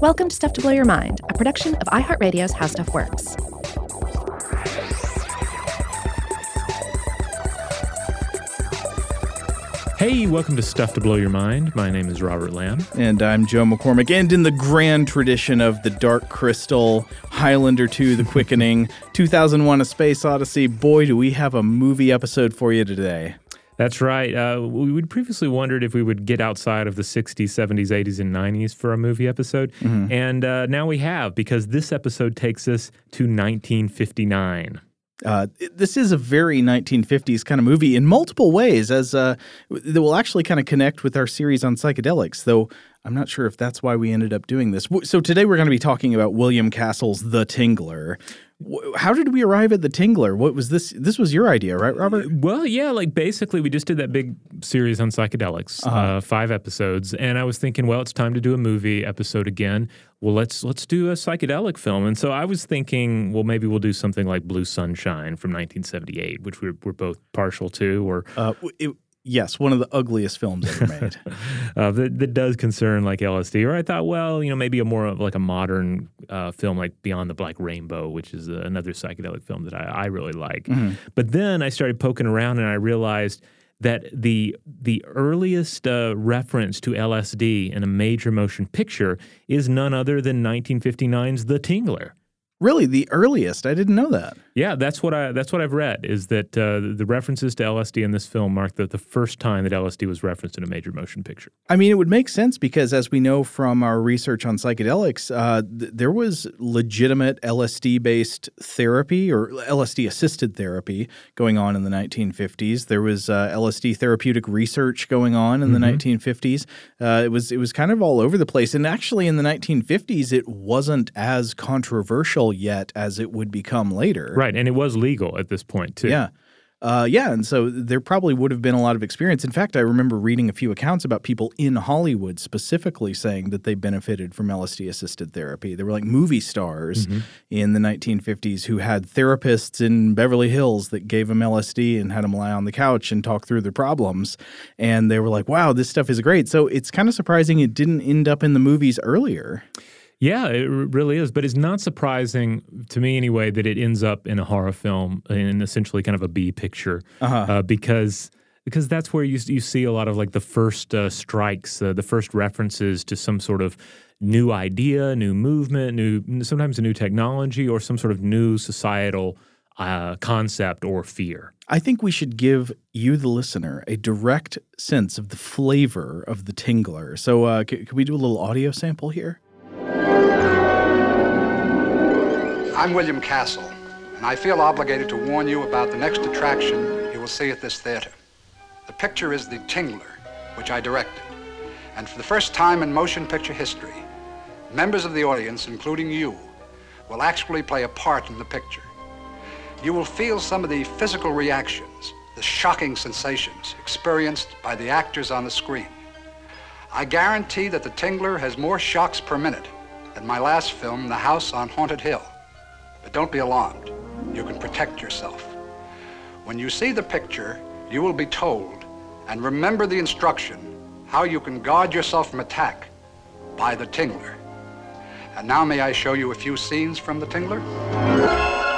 Welcome to Stuff to Blow Your Mind, a production of iHeartRadio's How Stuff Works. Hey, welcome to Stuff to Blow Your Mind. My name is Robert Lamb. And I'm Joe McCormick. And in the grand tradition of The Dark Crystal, Highlander 2, The Quickening, 2001 A Space Odyssey, boy, do we have a movie episode for you today. That's right. Uh, we previously wondered if we would get outside of the 60s, 70s, 80s, and 90s for a movie episode. Mm-hmm. And uh, now we have, because this episode takes us to 1959. Uh, this is a very 1950s kind of movie in multiple ways, as uh, that will actually kind of connect with our series on psychedelics. Though I'm not sure if that's why we ended up doing this. So today we're going to be talking about William Castle's The Tingler. How did we arrive at The Tingler? What was this? This was your idea, right, Robert? Well, yeah. Like basically, we just did that big series on psychedelics, uh-huh. uh, five episodes, and I was thinking, well, it's time to do a movie episode again. Well, let's let's do a psychedelic film. And so I was thinking, well, maybe we'll do something like Blue Sunshine from 1978, which we're, we're both partial to, or. Uh, it, Yes, one of the ugliest films ever made. uh, that, that, does concern like LSD. Or I thought, well, you know, maybe a more of like a modern uh, film like Beyond the Black Rainbow, which is uh, another psychedelic film that I, I really like. Mm-hmm. But then I started poking around and I realized that the the earliest uh, reference to LSD in a major motion picture is none other than 1959's The Tingler. Really, the earliest? I didn't know that. Yeah, that's what I that's what I've read is that uh, the references to LSD in this film mark the, the first time that LSD was referenced in a major motion picture. I mean, it would make sense because as we know from our research on psychedelics, uh, th- there was legitimate LSD based therapy or LSD assisted therapy going on in the 1950s. There was uh, LSD therapeutic research going on in mm-hmm. the 1950s. Uh, it was it was kind of all over the place, and actually in the 1950s, it wasn't as controversial yet as it would become later. Right, and it was legal at this point too. Yeah. Uh, yeah, and so there probably would have been a lot of experience. In fact, I remember reading a few accounts about people in Hollywood specifically saying that they benefited from LSD assisted therapy. There were like movie stars mm-hmm. in the 1950s who had therapists in Beverly Hills that gave them LSD and had them lie on the couch and talk through their problems. And they were like, wow, this stuff is great. So it's kind of surprising it didn't end up in the movies earlier. Yeah, it really is. But it's not surprising to me anyway that it ends up in a horror film in essentially kind of a B picture uh-huh. uh, because because that's where you you see a lot of like the first uh, strikes, uh, the first references to some sort of new idea, new movement, new sometimes a new technology or some sort of new societal uh, concept or fear. I think we should give you, the listener, a direct sense of the flavor of the tingler. So, uh, c- can we do a little audio sample here? I'm William Castle, and I feel obligated to warn you about the next attraction you will see at this theater. The picture is The Tingler, which I directed. And for the first time in motion picture history, members of the audience, including you, will actually play a part in the picture. You will feel some of the physical reactions, the shocking sensations experienced by the actors on the screen. I guarantee that The Tingler has more shocks per minute than my last film, The House on Haunted Hill. But don't be alarmed. You can protect yourself. When you see the picture, you will be told, and remember the instruction, how you can guard yourself from attack by the Tingler. And now may I show you a few scenes from the Tingler?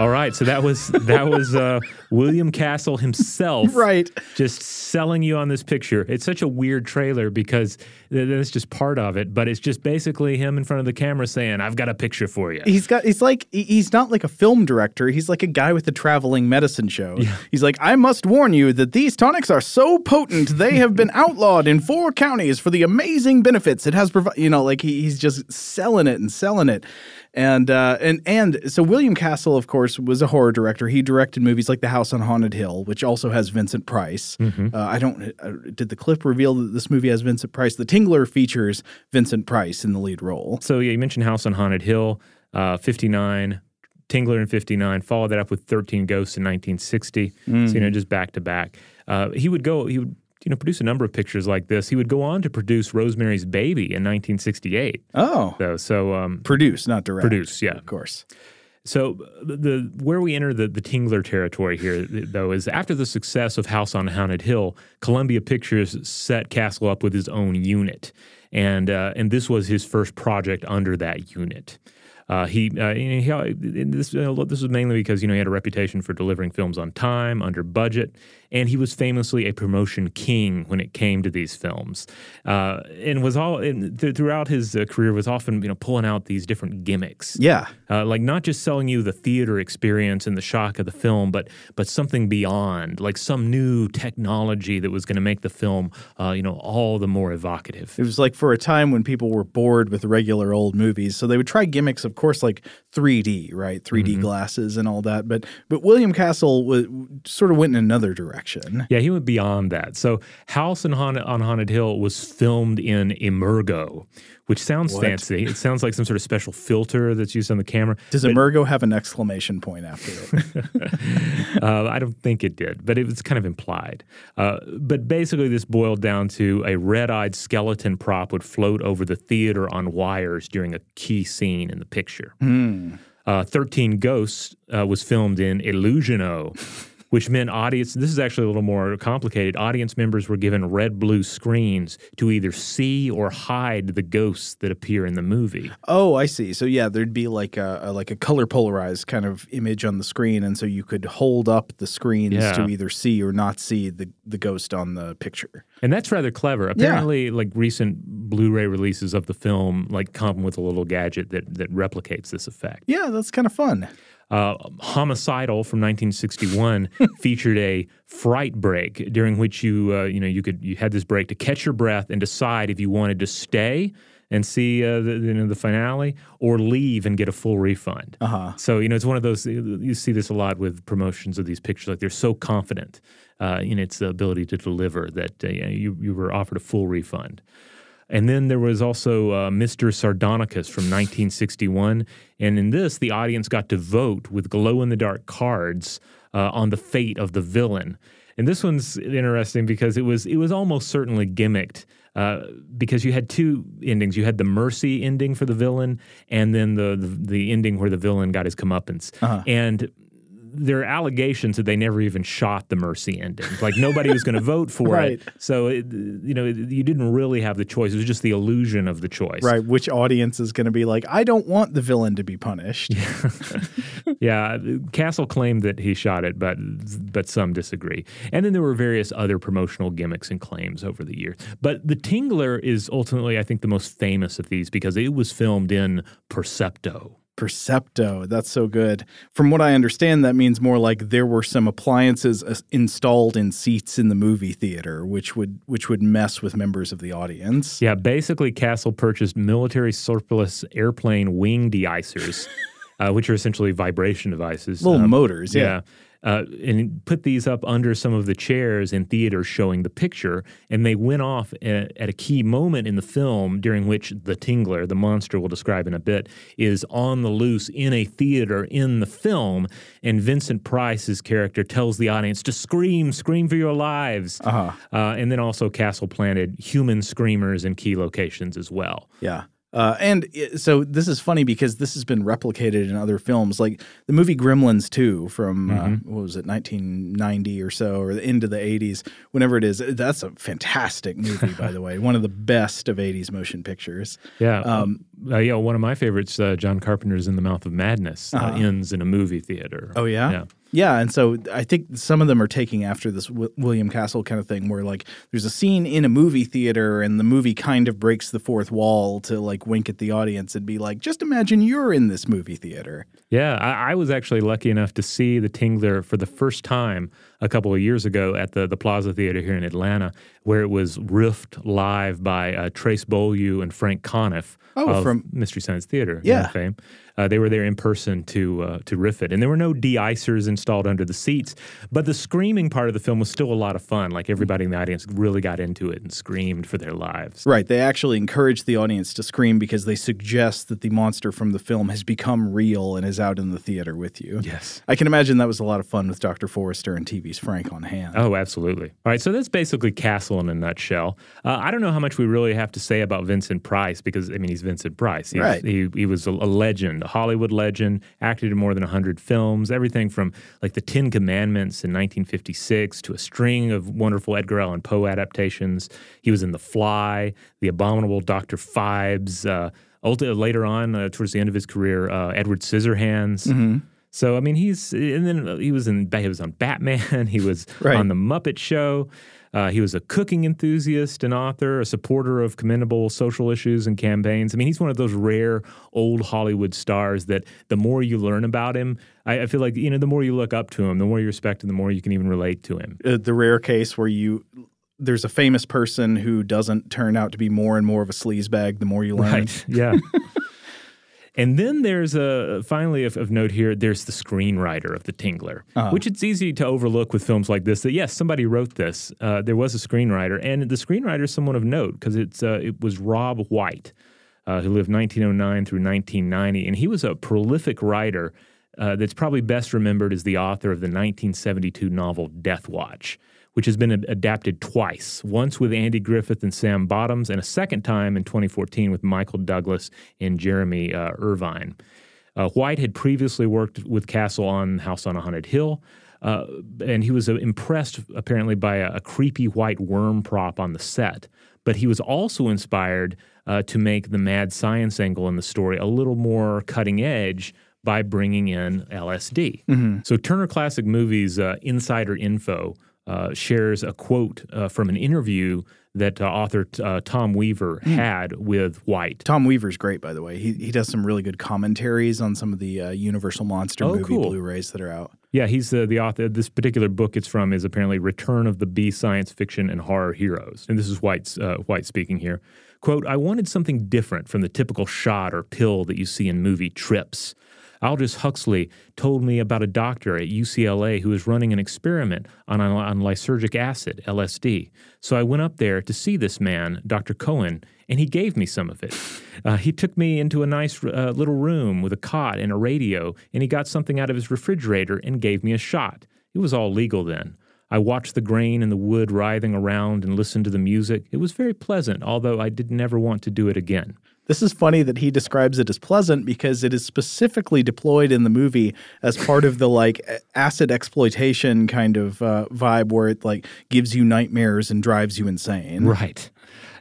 All right, so that was that was uh, William Castle himself, right? Just selling you on this picture. It's such a weird trailer because that's just part of it, but it's just basically him in front of the camera saying, "I've got a picture for you." He's got. He's like he's not like a film director. He's like a guy with a traveling medicine show. Yeah. He's like, "I must warn you that these tonics are so potent they have been outlawed in four counties for the amazing benefits it has provided." You know, like he, he's just selling it and selling it and uh, and and so William Castle, of course, was a horror director. He directed movies like The House on Haunted Hill, which also has Vincent Price. Mm-hmm. Uh, I don't uh, did the clip reveal that this movie has Vincent Price. The Tingler features Vincent Price in the lead role. So yeah, you mentioned House on Haunted Hill, uh, fifty nine. Tingler in 59, followed that up with 13 Ghosts in 1960. Mm-hmm. So, you know, mm-hmm. just back to back. Uh, he would go, he would you know, produce a number of pictures like this. He would go on to produce Rosemary's Baby in 1968. Oh, so so um, produce, not direct. Produce, yeah, of course. So the where we enter the, the Tingler territory here, though, is after the success of House on Haunted Hill, Columbia Pictures set Castle up with his own unit, and uh, and this was his first project under that unit. Uh, he, uh, he this, uh, this was mainly because you know he had a reputation for delivering films on time, under budget, and he was famously a promotion king when it came to these films, uh, and was all and th- throughout his uh, career was often you know pulling out these different gimmicks. Yeah, uh, like not just selling you the theater experience and the shock of the film, but but something beyond, like some new technology that was going to make the film you know all the more evocative. It was like for a time when people were bored with regular old movies, so they would try gimmicks of course, like 3D, right? 3D mm-hmm. glasses and all that. But but William Castle w- sort of went in another direction. Yeah, he went beyond that. So House on Haunted, on Haunted Hill was filmed in Emergo, which sounds what? fancy. It sounds like some sort of special filter that's used on the camera. Does but, Emergo have an exclamation point after it? uh, I don't think it did, but it was kind of implied. Uh, but basically, this boiled down to a red eyed skeleton prop would float over the theater on wires during a key scene in the picture. Mm. Uh, 13 Ghosts uh, was filmed in Illusion-O which meant audience, this is actually a little more complicated. Audience members were given red blue screens to either see or hide the ghosts that appear in the movie. Oh, I see. So yeah, there'd be like a, a like a color polarized kind of image on the screen, and so you could hold up the screens yeah. to either see or not see the the ghost on the picture. And that's rather clever. Apparently, yeah. like recent Blu-ray releases of the film, like come with a little gadget that that replicates this effect. Yeah, that's kind of fun. Uh, Homicidal from 1961 featured a fright break during which you uh, you know you could you had this break to catch your breath and decide if you wanted to stay and see uh, the, you know, the finale or leave and get a full refund. Uh-huh. So you know it's one of those you see this a lot with promotions of these pictures like they're so confident uh, in its ability to deliver that uh, you you were offered a full refund. And then there was also uh, Mr. Sardonicus from 1961. And in this, the audience got to vote with glow in the dark cards uh, on the fate of the villain. And this one's interesting because it was it was almost certainly gimmicked uh, because you had two endings. You had the mercy ending for the villain, and then the the, the ending where the villain got his comeuppance. Uh-huh. And there are allegations that they never even shot the mercy ending. Like nobody was going to vote for right. it. So it, you know you didn't really have the choice. It was just the illusion of the choice. Right. Which audience is going to be like, I don't want the villain to be punished. yeah. Castle claimed that he shot it, but but some disagree. And then there were various other promotional gimmicks and claims over the years. But the Tingler is ultimately, I think, the most famous of these because it was filmed in Percepto. Percepto. That's so good. From what I understand, that means more like there were some appliances installed in seats in the movie theater, which would which would mess with members of the audience. Yeah, basically, Castle purchased military surplus airplane wing deicers, uh, which are essentially vibration devices. Little um, motors. yeah. yeah uh, and put these up under some of the chairs in theaters showing the picture. And they went off at, at, a key moment in the film during which the Tingler, the monster we'll describe in a bit, is on the loose in a theater in the film. And Vincent Price's character tells the audience to scream, scream for your lives. Uh-huh. Uh, and then also Castle planted human screamers in key locations as well. Yeah. Uh, and so this is funny because this has been replicated in other films, like the movie Gremlins 2 from uh, mm-hmm. uh, what was it, 1990 or so, or into the 80s, whenever it is. That's a fantastic movie, by the way, one of the best of 80s motion pictures. Yeah, um, uh, yeah. One of my favorites, uh, John Carpenter's In the Mouth of Madness, uh, uh-huh. ends in a movie theater. Oh yeah, yeah. Yeah, and so I think some of them are taking after this w- William Castle kind of thing, where like there's a scene in a movie theater, and the movie kind of breaks the fourth wall to like wink at the audience and be like, "Just imagine you're in this movie theater." Yeah, I, I was actually lucky enough to see the Tingler for the first time a couple of years ago at the the Plaza Theater here in Atlanta, where it was riffed live by uh, Trace Beaulieu and Frank Conniff oh, of from Mystery Science Theater yeah. fame. Uh, they were there in person to uh, to riff it, and there were no de-icers installed under the seats. But the screaming part of the film was still a lot of fun. Like everybody in the audience really got into it and screamed for their lives. Right. They actually encourage the audience to scream because they suggest that the monster from the film has become real and is out in the theater with you. Yes. I can imagine that was a lot of fun with Dr. Forrester and TV's Frank on hand. Oh, absolutely. All right. So that's basically Castle in a nutshell. Uh, I don't know how much we really have to say about Vincent Price because I mean he's Vincent Price. He's, right. He he was a, a legend, a Hollywood legend, acted in more than 100 films, everything from like The Ten Commandments in 1956 to a string of wonderful Edgar Allan Poe adaptations. He was in The Fly, The Abominable Dr. Phibes, uh, later on, uh, towards the end of his career, uh, Edward Scissorhands. Mm-hmm. So I mean, he's and then he was in he was on Batman. He was Right. on the Muppet Show. Uh, he was a cooking enthusiast and author, a supporter of commendable social issues and campaigns. I mean, he's one of those rare old Hollywood stars that the more you learn about him, I, I feel like you know the more you look up to him, the more you respect him, the more you can even relate to him. Uh, the rare case where you there's a famous person who doesn't turn out to be more and more of a sleazebag the more you learn. Right. Yeah. and then there's a finally of, of note here. There's the screenwriter of the Tingler, which it's easy to overlook with films like this. That yes, somebody wrote this. Uh, there was a screenwriter, and the screenwriter is someone of note because it's uh, it was Robb White, uh, who lived 1909 through 1990, and he was a prolific writer. Uh, that's probably best remembered as the author of the 1972 novel Death Watch, which has been ad- adapted twice once with Andy Griffith and Sam Bottoms, and a second time in 2014 with Michael Douglas and Jeremy uh, Irvine. Uh, White had previously worked with Castle on House on a Haunted Hill, uh, and he was uh, impressed apparently by a, a creepy white worm prop on the set. But he was also inspired uh, to make the mad science angle in the story a little more cutting edge by bringing in LSD. So Turner Classic Movies uh, Insider Info uh, shares a quote uh, from an interview that uh, author uh, Tom Weaver had with White. Tom Weaver's great, by the way. He he does some really good commentaries on some of the uh, Universal Monster Oh, movie cool. Blu-rays that are out. Yeah, he's uh, the author. This particular book it's from is apparently Return of the B Science Fiction and Horror Heroes. And this is White's, uh, White speaking here. Quote, I wanted something different from the typical shot or pill that you see in movie trips. Aldous Huxley told me about a doctor at UCLA who was running an experiment on, on lysergic acid, LSD. So I went up there to see this man, Dr. Cohen, and he gave me some of it. Uh, he took me into a nice uh, little room with a cot and a radio, and he got something out of his refrigerator and gave me a shot. It was all legal then. I watched the grain and the wood writhing around and listened to the music. It was very pleasant, although I did never want to do it again. This is funny that he describes it as pleasant because it is specifically deployed in the movie as part of the like acid exploitation kind of uh, vibe where it like gives you nightmares and drives you insane. Right.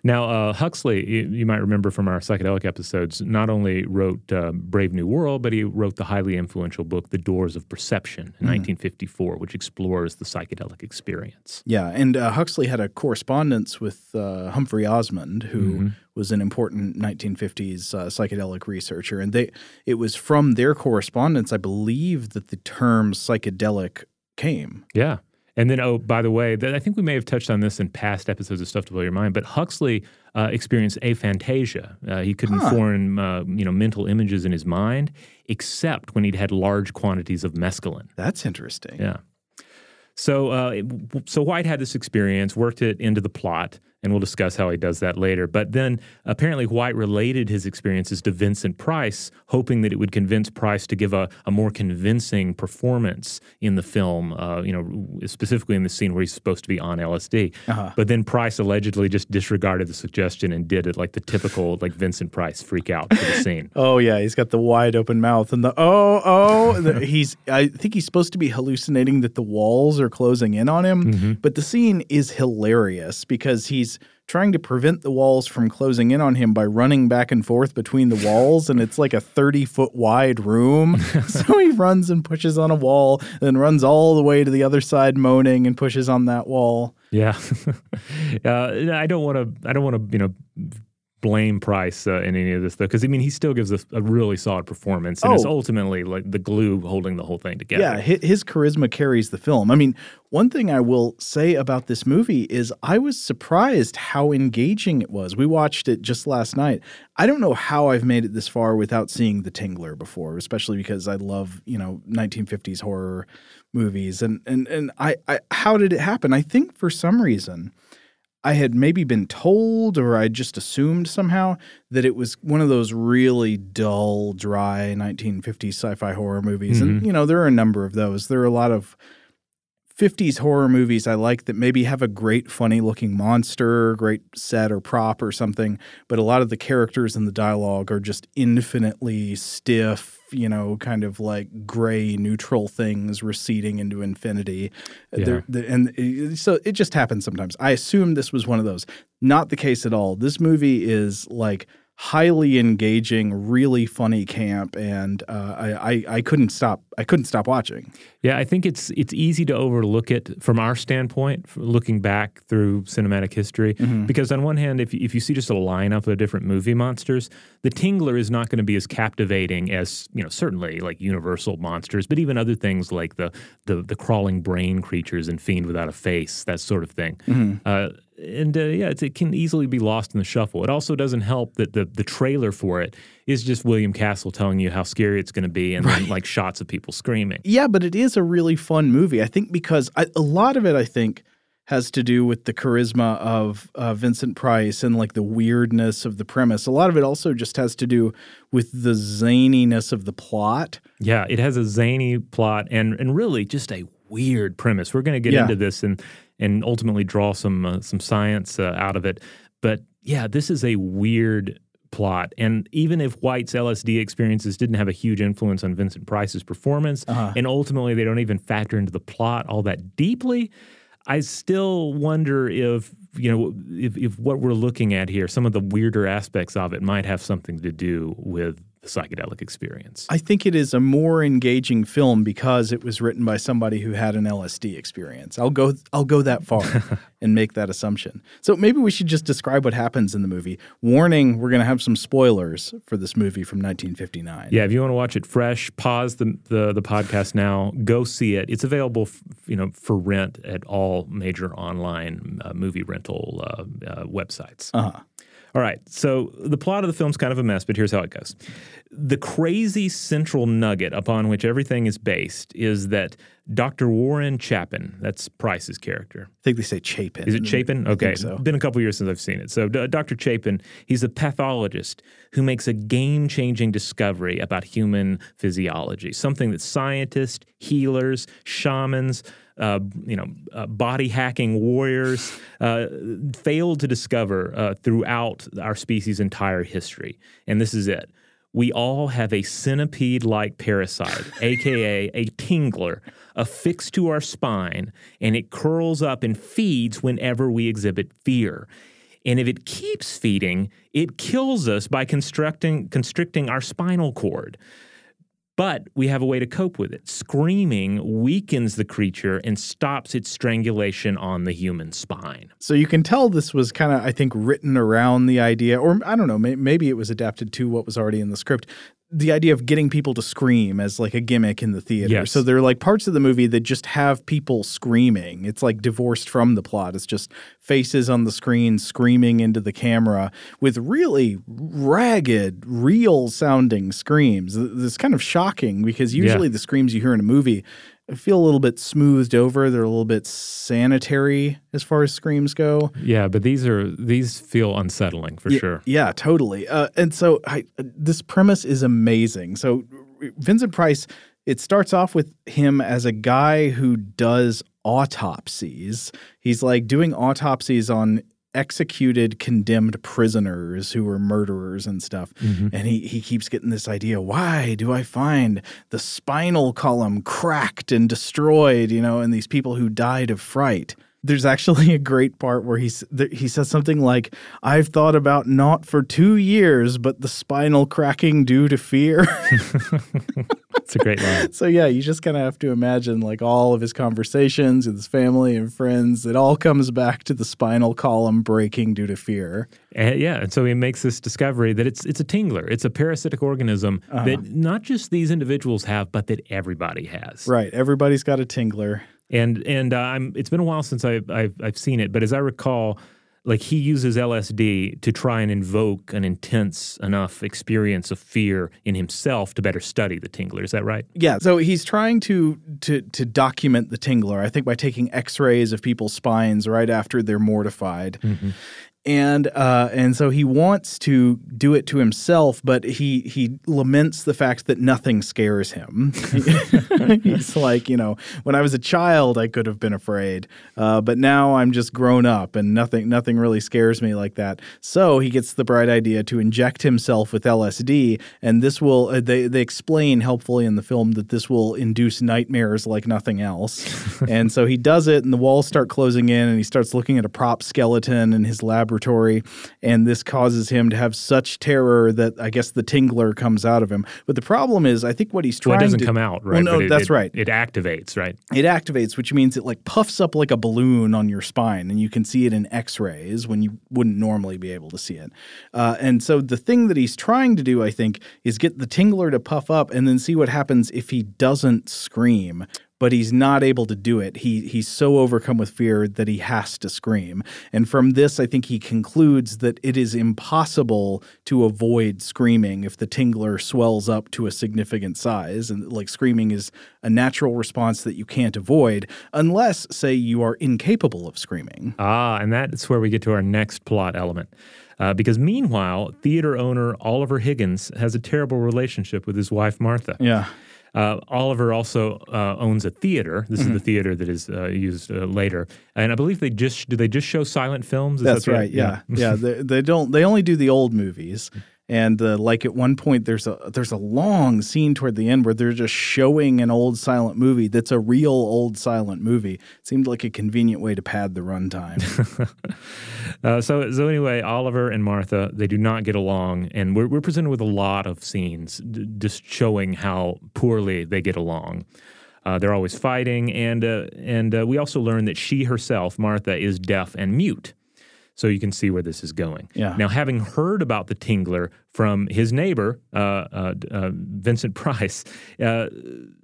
Now, uh, Huxley, you, you might remember from our psychedelic episodes, not only wrote uh, Brave New World, but he wrote the highly influential book, The Doors of Perception, in 1954, which explores the psychedelic experience. Yeah, and uh, Huxley had a correspondence with uh, Humphrey Osmond, who was an important 1950s uh, psychedelic researcher, and they it was from their correspondence, I believe, that the term psychedelic came. Yeah. And then, oh, by the way, th- I think we may have touched on this in past episodes of Stuff to Blow Your Mind, but Huxley uh, experienced aphantasia. Uh, he couldn't form, uh, you know, mental images in his mind, except when he'd had large quantities of mescaline. That's interesting. Yeah. So, uh, so White had this experience, worked it into the plot, and we'll discuss how he does that later. But then apparently White related his experiences to Vincent Price, hoping that it would convince Price to give a, a more convincing performance in the film, uh, you know, specifically in the scene where he's supposed to be on LSD. But then Price allegedly just disregarded the suggestion and did it like the typical like Vincent Price freak out for the scene. Oh yeah, he's got the wide open mouth and the oh oh. the- he's I think he's supposed to be hallucinating that the walls are closing in on him, but the scene is hilarious because he's trying to prevent the walls from closing in on him by running back and forth between the walls, and it's like a thirty foot wide room. so he runs and pushes on a wall, then runs all the way to the other side, moaning and pushes on that wall. Yeah, uh, I don't want to. I don't want to. You know, blame Price uh, in any of this though, because I mean, he still gives a, a really solid performance, and it's Oh. ultimately like the glue holding the whole thing together. Yeah, hi- his charisma carries the film. I mean, one thing I will say about this movie is I was surprised how engaging it was. We watched it just last night. I don't know how I've made it this far without seeing The Tingler before, especially because I love, you know, 1950s horror movies. And and and I, I how did it happen? I think for some reason I had maybe been told or I just assumed somehow that it was one of those really dull, dry 1950s sci-fi horror movies. And mm-hmm. you know, there are a number of those. There are a lot of 50s horror movies I like that maybe have a great funny looking monster, great set or prop or something, but a lot of the characters and the dialogue are just infinitely stiff you know, kind of like gray neutral things receding into infinity. Yeah. And it- so it just happens sometimes. I assume this was one of those. Not the case at all. This movie is like highly engaging, really funny camp, and uh, I, I I couldn't stop. I couldn't stop watching. Yeah, I think it's it's easy to overlook it from our standpoint, looking back through cinematic history. Because on one hand, if you- if you see just a lineup of different movie monsters, the Tingler is not going to be as captivating as you know certainly like Universal monsters, but even other things like the the, the crawling brain creatures and Fiend without a face, that sort of thing. Uh, and uh, yeah, it's, it can easily be lost in the shuffle. It also doesn't help that the the trailer for it is just William Castle telling you how scary it's going to be, and then like shots of people screaming. Yeah, but it is a really fun movie. I think because I, a lot of it, I think, has to do with the charisma of uh, Vincent Price and like the weirdness of the premise. A lot of it also just has to do with the zaniness of the plot. Yeah, it has a zany plot and and really just a weird premise. We're going to get Yeah. into this and and ultimately draw some uh, some science uh, out of it. But yeah, this is a weird plot. And even if White's LSD experiences didn't have a huge influence on Vincent Price's performance, uh-huh. and ultimately they don't even factor into the plot all that deeply, I still wonder if you know if, if what we're looking at here, some of the weirder aspects of it might have something to do with the psychedelic experience. I think it is a more engaging film because it was written by somebody who had an LSD experience. I'll go I'll go that far and make that assumption. So maybe we should just describe what happens in the movie. Warning, we're going to have some spoilers for this movie from 1959. Yeah, if you want to watch it fresh, pause the, the the podcast now. Go see it. It's available, f- you know, for rent at all major online uh, movie rental uh, uh, websites. Uh-huh. All right. So the plot of the film's kind of a mess, but here's how it goes. The crazy central nugget upon which everything is based is that Dr. Warren Chapin, that's Price's character, I think they say Chapin. is it Chapin? Okay. so. Been a couple years since I've seen it. So, D- Dr. Chapin, he's a pathologist who makes a game changing discovery about human physiology, something that scientists, healers, shamans, uh, you know, uh, body hacking warriors uh, failed to discover uh, throughout our species' entire history. And this is it. We all have a centipede like parasite, aka a tingler, affixed to our spine, and it curls up and feeds whenever we exhibit fear. And if it keeps feeding, it kills us by constricting our spinal cord. But we have a way to cope with it. Screaming weakens the creature and stops its strangulation on the human spine. So you can tell this was kind of, I think, written around the idea, or I don't know, may, maybe it was adapted to what was already in the script. The idea of getting people to scream as like a gimmick in the theater. Yes. So there are like parts of the movie that just have people screaming. It's like divorced from the plot. It's just faces on the screen screaming into the camera with really ragged, real sounding screams. It's kind of shocking because usually the screams you hear in a movie feel a little bit smoothed over. They're a little bit sanitary as far as screams go. Yeah, but these are these feel unsettling for Yeah, sure. Yeah, totally. Uh, and so I, this premise is amazing. So Vincent Price, it starts off with him as a guy who does autopsies. He's like doing autopsies on executed condemned prisoners who were murderers and stuff. Mm-hmm. And he he keeps getting this idea why do i find the spinal column cracked and destroyed you know and these people who died of fright? There's actually a great part where he's th- he says something like i've thought about not for 2 years but the spinal cracking due to fear It's a great line. so yeah you just kind of have to imagine like all of his conversations with his family and friends it all comes back to the spinal column breaking due to fear And yeah, and so he makes this discovery that it's it's a tingler. It's a parasitic organism Uh-huh. that not just these individuals have, but that everybody has. right everybody's got a tingler And and uh, I'm it's been a while since I, I've I've seen it, but as I recall, like he uses LSD to try and invoke an intense enough experience of fear in himself to better study the tingler. Is that right? Yeah, so he's trying to to to document the tingler. I think by taking X-rays of people's spines right after they're mortified, mm-hmm. And uh, and so he wants to do it to himself, but he he laments the fact that nothing scares him. He's like, you know, when I was a child, I could have been afraid, uh, but now I'm just grown up, and nothing nothing really scares me like that. So he gets the bright idea to inject himself with LSD, and this will uh, they they explain helpfully in the film that this will induce nightmares like nothing else. and so he does it, and the walls start closing in, and he starts looking at a prop skeleton in his laboratory, and this causes him to have such terror that I guess the tingler comes out of him. But the problem is, I think what he's trying well, it doesn't to, come out, right? Well, no, it, that's it, right. It activates, right? It activates, which means it like puffs up like a balloon on your spine, and you can see it in X-rays when you wouldn't normally be able to see it. Uh, and so the thing that he's trying to do, I think, is get the tingler to puff up, and then see what happens if he doesn't scream but he's not able to do it. He he's so overcome with fear that he has to scream. And from this, I think he concludes that it is impossible to avoid screaming if the tingler swells up to a significant size. And like screaming is a natural response that you can't avoid unless, say, you are incapable of screaming. Ah, and that's where we get to our next plot element. Uh, because meanwhile, theater owner Oliver Higgins has a terrible relationship with his wife Martha. Yeah. Uh, Oliver also uh, owns a theater. This Mm-hmm. is the theater that is uh, used uh, later, and I believe they just do they just show silent films. Is That's that right. Yeah, yeah. they, they don't. They only do the old movies. And uh, like at one point, there's a there's a long scene toward the end where they're just showing an old silent movie that's a real old silent movie. It seemed like a convenient way to pad the runtime. Uh, so so anyway, Oliver and Martha they do not get along, and we're we're presented with a lot of scenes d- just showing how poorly they get along. Uh, they're always fighting, and uh, and uh, we also learn that she herself, Martha, is deaf and mute. So you can see where this is going. Yeah. Now, having heard about the Tingler from his neighbor, uh, uh, uh, Vincent Price, uh,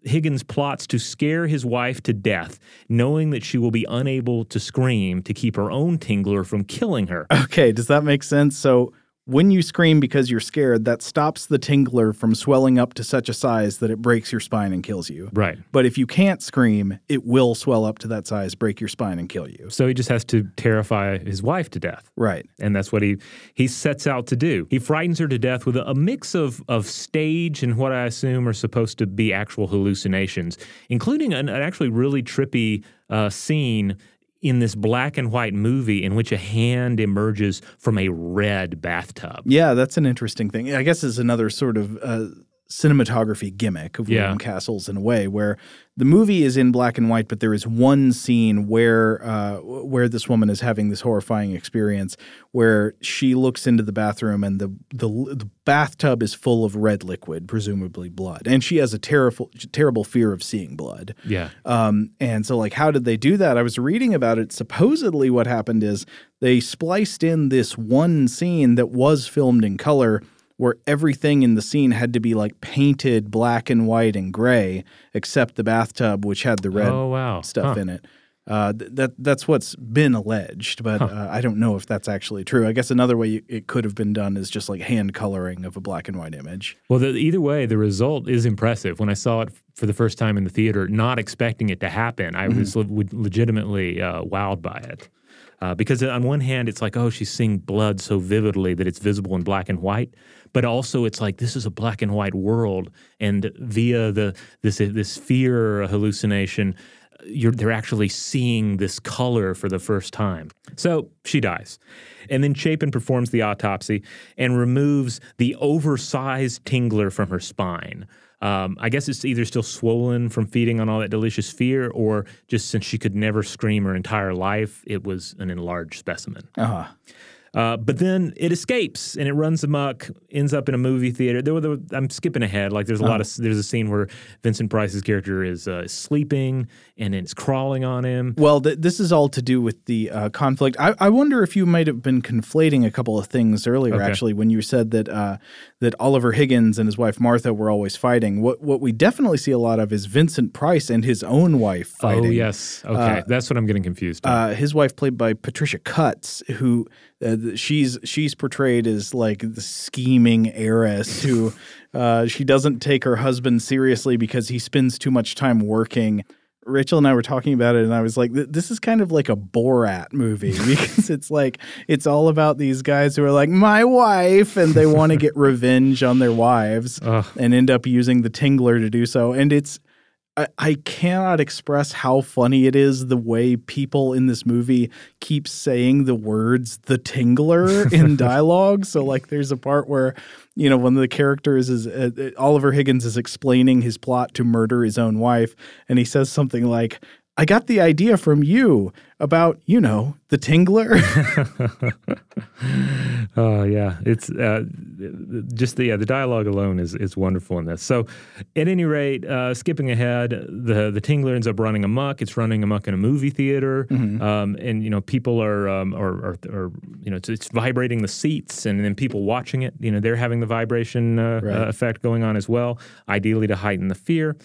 Higgins plots to scare his wife to death, knowing that she will be unable to scream to keep her own Tingler from killing her. okay, does that make sense? So when you scream because you're scared, that stops the tingler from swelling up to such a size that it breaks your spine and kills you. Right. But if you can't scream, it will swell up to that size, break your spine, and kill you. So he just has to terrify his wife to death. Right. And that's what he he sets out to do. He frightens her to death with a, a mix of of stage and what I assume are supposed to be actual hallucinations, including an, an actually really trippy uh, scene in this black and white movie in which a hand emerges from a red bathtub. Yeah, that's an interesting thing. I guess it's another sort of uh, cinematography gimmick of Yeah. Castle's in a way, where the movie is in black and white, but there is one scene where uh, where this woman is having this horrifying experience, where she looks into the bathroom and the the, the bathtub is full of red liquid, presumably blood, and she has a terrible terrible fear of seeing blood. Yeah. Um, and so, like, how did they do that? I was reading about it. Supposedly, what happened is they spliced in this one scene that was filmed in color where everything in the scene had to be like painted black and white and gray, except the bathtub, which had the red Oh, wow. stuff Huh. in it. Uh, th- that that's what's been alleged, but uh, I don't know if that's actually true. I guess another way it could have been done is just like hand coloring of a black and white image. Well, the, either way, the result is impressive. When I saw it for the first time in the theater, not expecting it to happen, I was le- would legitimately uh, wowed by it. Uh, because on one hand, it's like, oh, she's seeing blood so vividly that it's visible in black and white, but also it's like this is a black and white world, and via the this this fear hallucination, you're they're actually seeing this color for the first time. So she dies. And then Chapin performs the autopsy and removes the oversized tingler from her spine. Um, I guess it's either still swollen from feeding on all that delicious fear, or just since she could never scream her entire life, it was an enlarged specimen. Uh huh. Uh, but then it escapes and it runs amok, ends up in a movie theater. There, were the, I'm skipping ahead. Like there's a lot of there's a scene where Vincent Price's character is uh, sleeping and then it's crawling on him. Well, th- this is all to do with the uh, conflict. I-, I wonder if you might have been conflating a couple of things earlier, Okay. actually, when you said that uh, that Oliver Higgins and his wife Martha were always fighting. What what we definitely see a lot of is Vincent Price and his own wife fighting. Oh yes, okay, that's what I'm getting confused. Uh, his wife, played by Patricia Cutts, who uh, she's she's portrayed as like the scheming heiress who uh, she doesn't take her husband seriously because he spends too much time working. Rachel and I were talking about it, and I was like, "This is kind of like a Borat movie because it's like it's all about these guys who are like my wife, and they want to get revenge on their wives, and end up using the Tingler to do so. And it's I, I cannot express how funny it is the way people in this movie keep saying the words "the Tingler" in dialogue. so, like, there's a part where you know, one of the characters is uh, uh, Oliver Higgins is explaining his plot to murder his own wife, and he says something like, I got the idea from you about, you know, the Tingler. oh yeah, it's uh, just the yeah, the dialogue alone is is wonderful in this. So, at any rate, uh, skipping ahead, the the Tingler ends up running amok. It's running amok in a movie theater, mm-hmm. um, and you know people are, um, are, are, are you know it's, it's, vibrating the seats, and then people watching it, you know, they're having the vibration uh, right. Uh, effect going on as well, ideally to heighten the fear.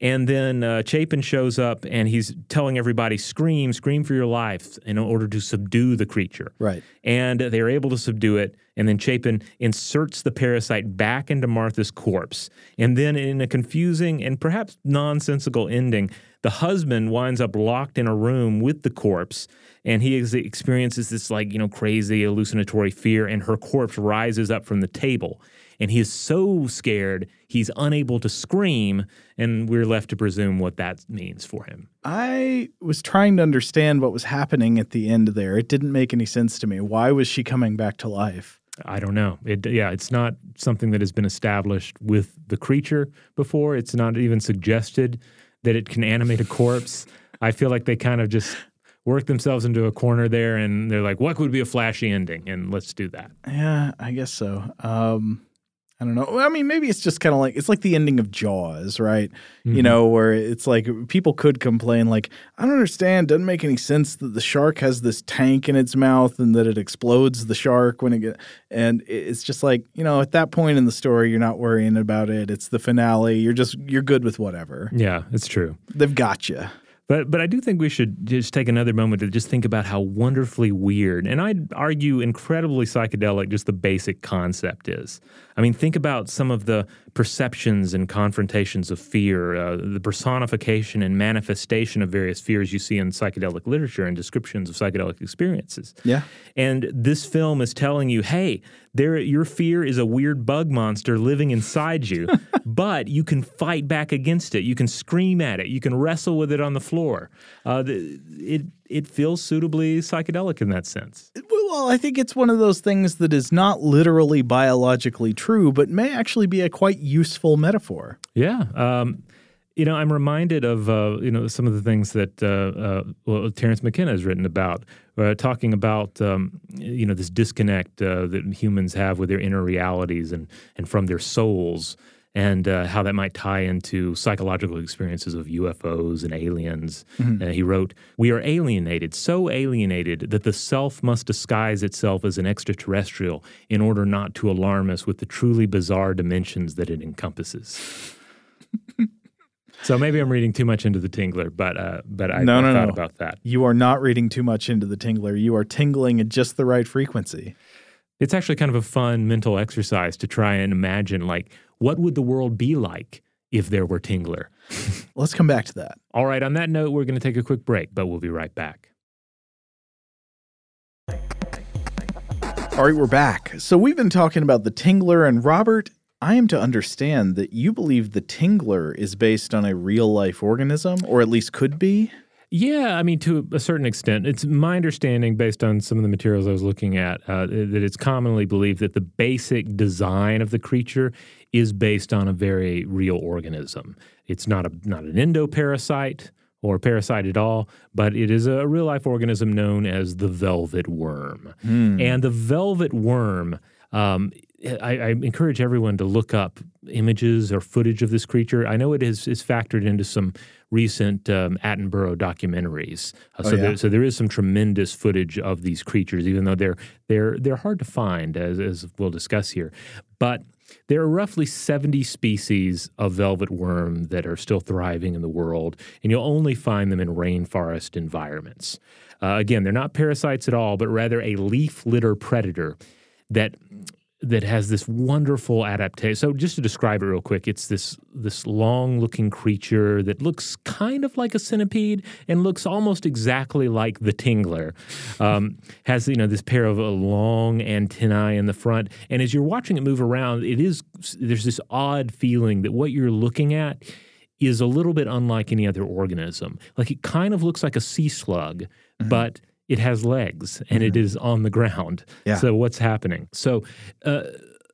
And then uh, Chapin shows up and he's telling everybody, scream, scream for your life in order to subdue the creature. Right. And they're able to subdue it. And then Chapin inserts the parasite back into Martha's corpse. And then, in a confusing and perhaps nonsensical ending, the husband winds up locked in a room with the corpse and he experiences this like you know crazy hallucinatory fear and her corpse rises up from the table and he is so scared he's unable to scream and we're left to presume what that means for him i was trying to understand what was happening at the end there it didn't make any sense to me why was she coming back to life I don't know. It, yeah, it's not something that has been established with the creature before. It's not even suggested that it can animate a corpse. I feel like they kind of just work themselves into a corner there and they're like, what would be a flashy ending? And let's do that. Yeah, I guess so. Um, I don't know. I mean, maybe it's just kind of like it's like the ending of Jaws, right? Mm-hmm. You know, where it's like people could complain, like, I don't understand. Doesn't make any sense that the shark has this tank in its mouth and that it explodes the shark when it get. And it's just like you know, at that point in the story, you're not worrying about it. It's the finale. You're just you're good with whatever. Yeah, it's true. They've got you. But but I do think we should just take another moment to just think about how wonderfully weird and I'd argue incredibly psychedelic just the basic concept is. I mean, think about some of the perceptions and confrontations of fear, uh, the personification and manifestation of various fears you see in psychedelic literature and descriptions of psychedelic experiences. Yeah. And this film is telling you, hey, there, your fear is a weird bug monster living inside you, but you can fight back against it. You can scream at it. You can wrestle with it on the floor. Uh, the, it it feels suitably psychedelic in that sense. Well, I think it's one of those things that is not literally biologically true, but may actually be a quite useful metaphor. Yeah. Um, you know, I'm reminded of uh, you know some of the things that uh, uh, well, Terence McKenna has written about, uh, talking about um, you know this disconnect uh, that humans have with their inner realities and and from their souls and uh, how that might tie into psychological experiences of UFOs and aliens. Mm-hmm. Uh, he wrote, We are alienated, so alienated that the self must disguise itself as an extraterrestrial in order not to alarm us with the truly bizarre dimensions that it encompasses. so maybe I'm reading too much into the Tingler, but uh, but I, no, I no, thought no. about that. You are not reading too much into the Tingler. You are tingling at just the right frequency. It's actually kind of a fun mental exercise to try and imagine like what would the world be like if there were Tingler? Let's come back to that. All right, on that note, we're going to take a quick break, but we'll be right back. All right, we're back. So we've been talking about the Tingler, and Robert, I am to understand that you believe the Tingler is based on a real life organism, or at least could be? Yeah, I mean, to a certain extent. It's my understanding, based on some of the materials I was looking at, uh, that it's commonly believed that the basic design of the creature is based on a very real organism. It's not a not an endoparasite or parasite at all, but it is a real life organism known as the velvet worm. Mm. And the velvet worm, um, I, I, encourage everyone to look up images or footage of this creature. I know it is, is factored into some recent um, Attenborough documentaries. Uh, so, oh, yeah. there, so there is some tremendous footage of these creatures, even though they're they're they're hard to find, as, as we'll discuss here. But there are roughly 70 species of velvet worm that are still thriving in the world, and you'll only find them in rainforest environments. Uh, again, they're not parasites at all, but rather a leaf litter predator that that has this wonderful adaptation. So just to describe it real quick, it's this this long looking creature that looks kind of like a centipede and looks almost exactly like the Tingler. Um, has you know this pair of uh, long antennae in the front, and as you're watching it move around, it is there's this odd feeling that what you're looking at is a little bit unlike any other organism. Like it kind of looks like a sea slug, mm-hmm. but it has legs and mm-hmm. it is on the ground. Yeah. So what's happening? So uh,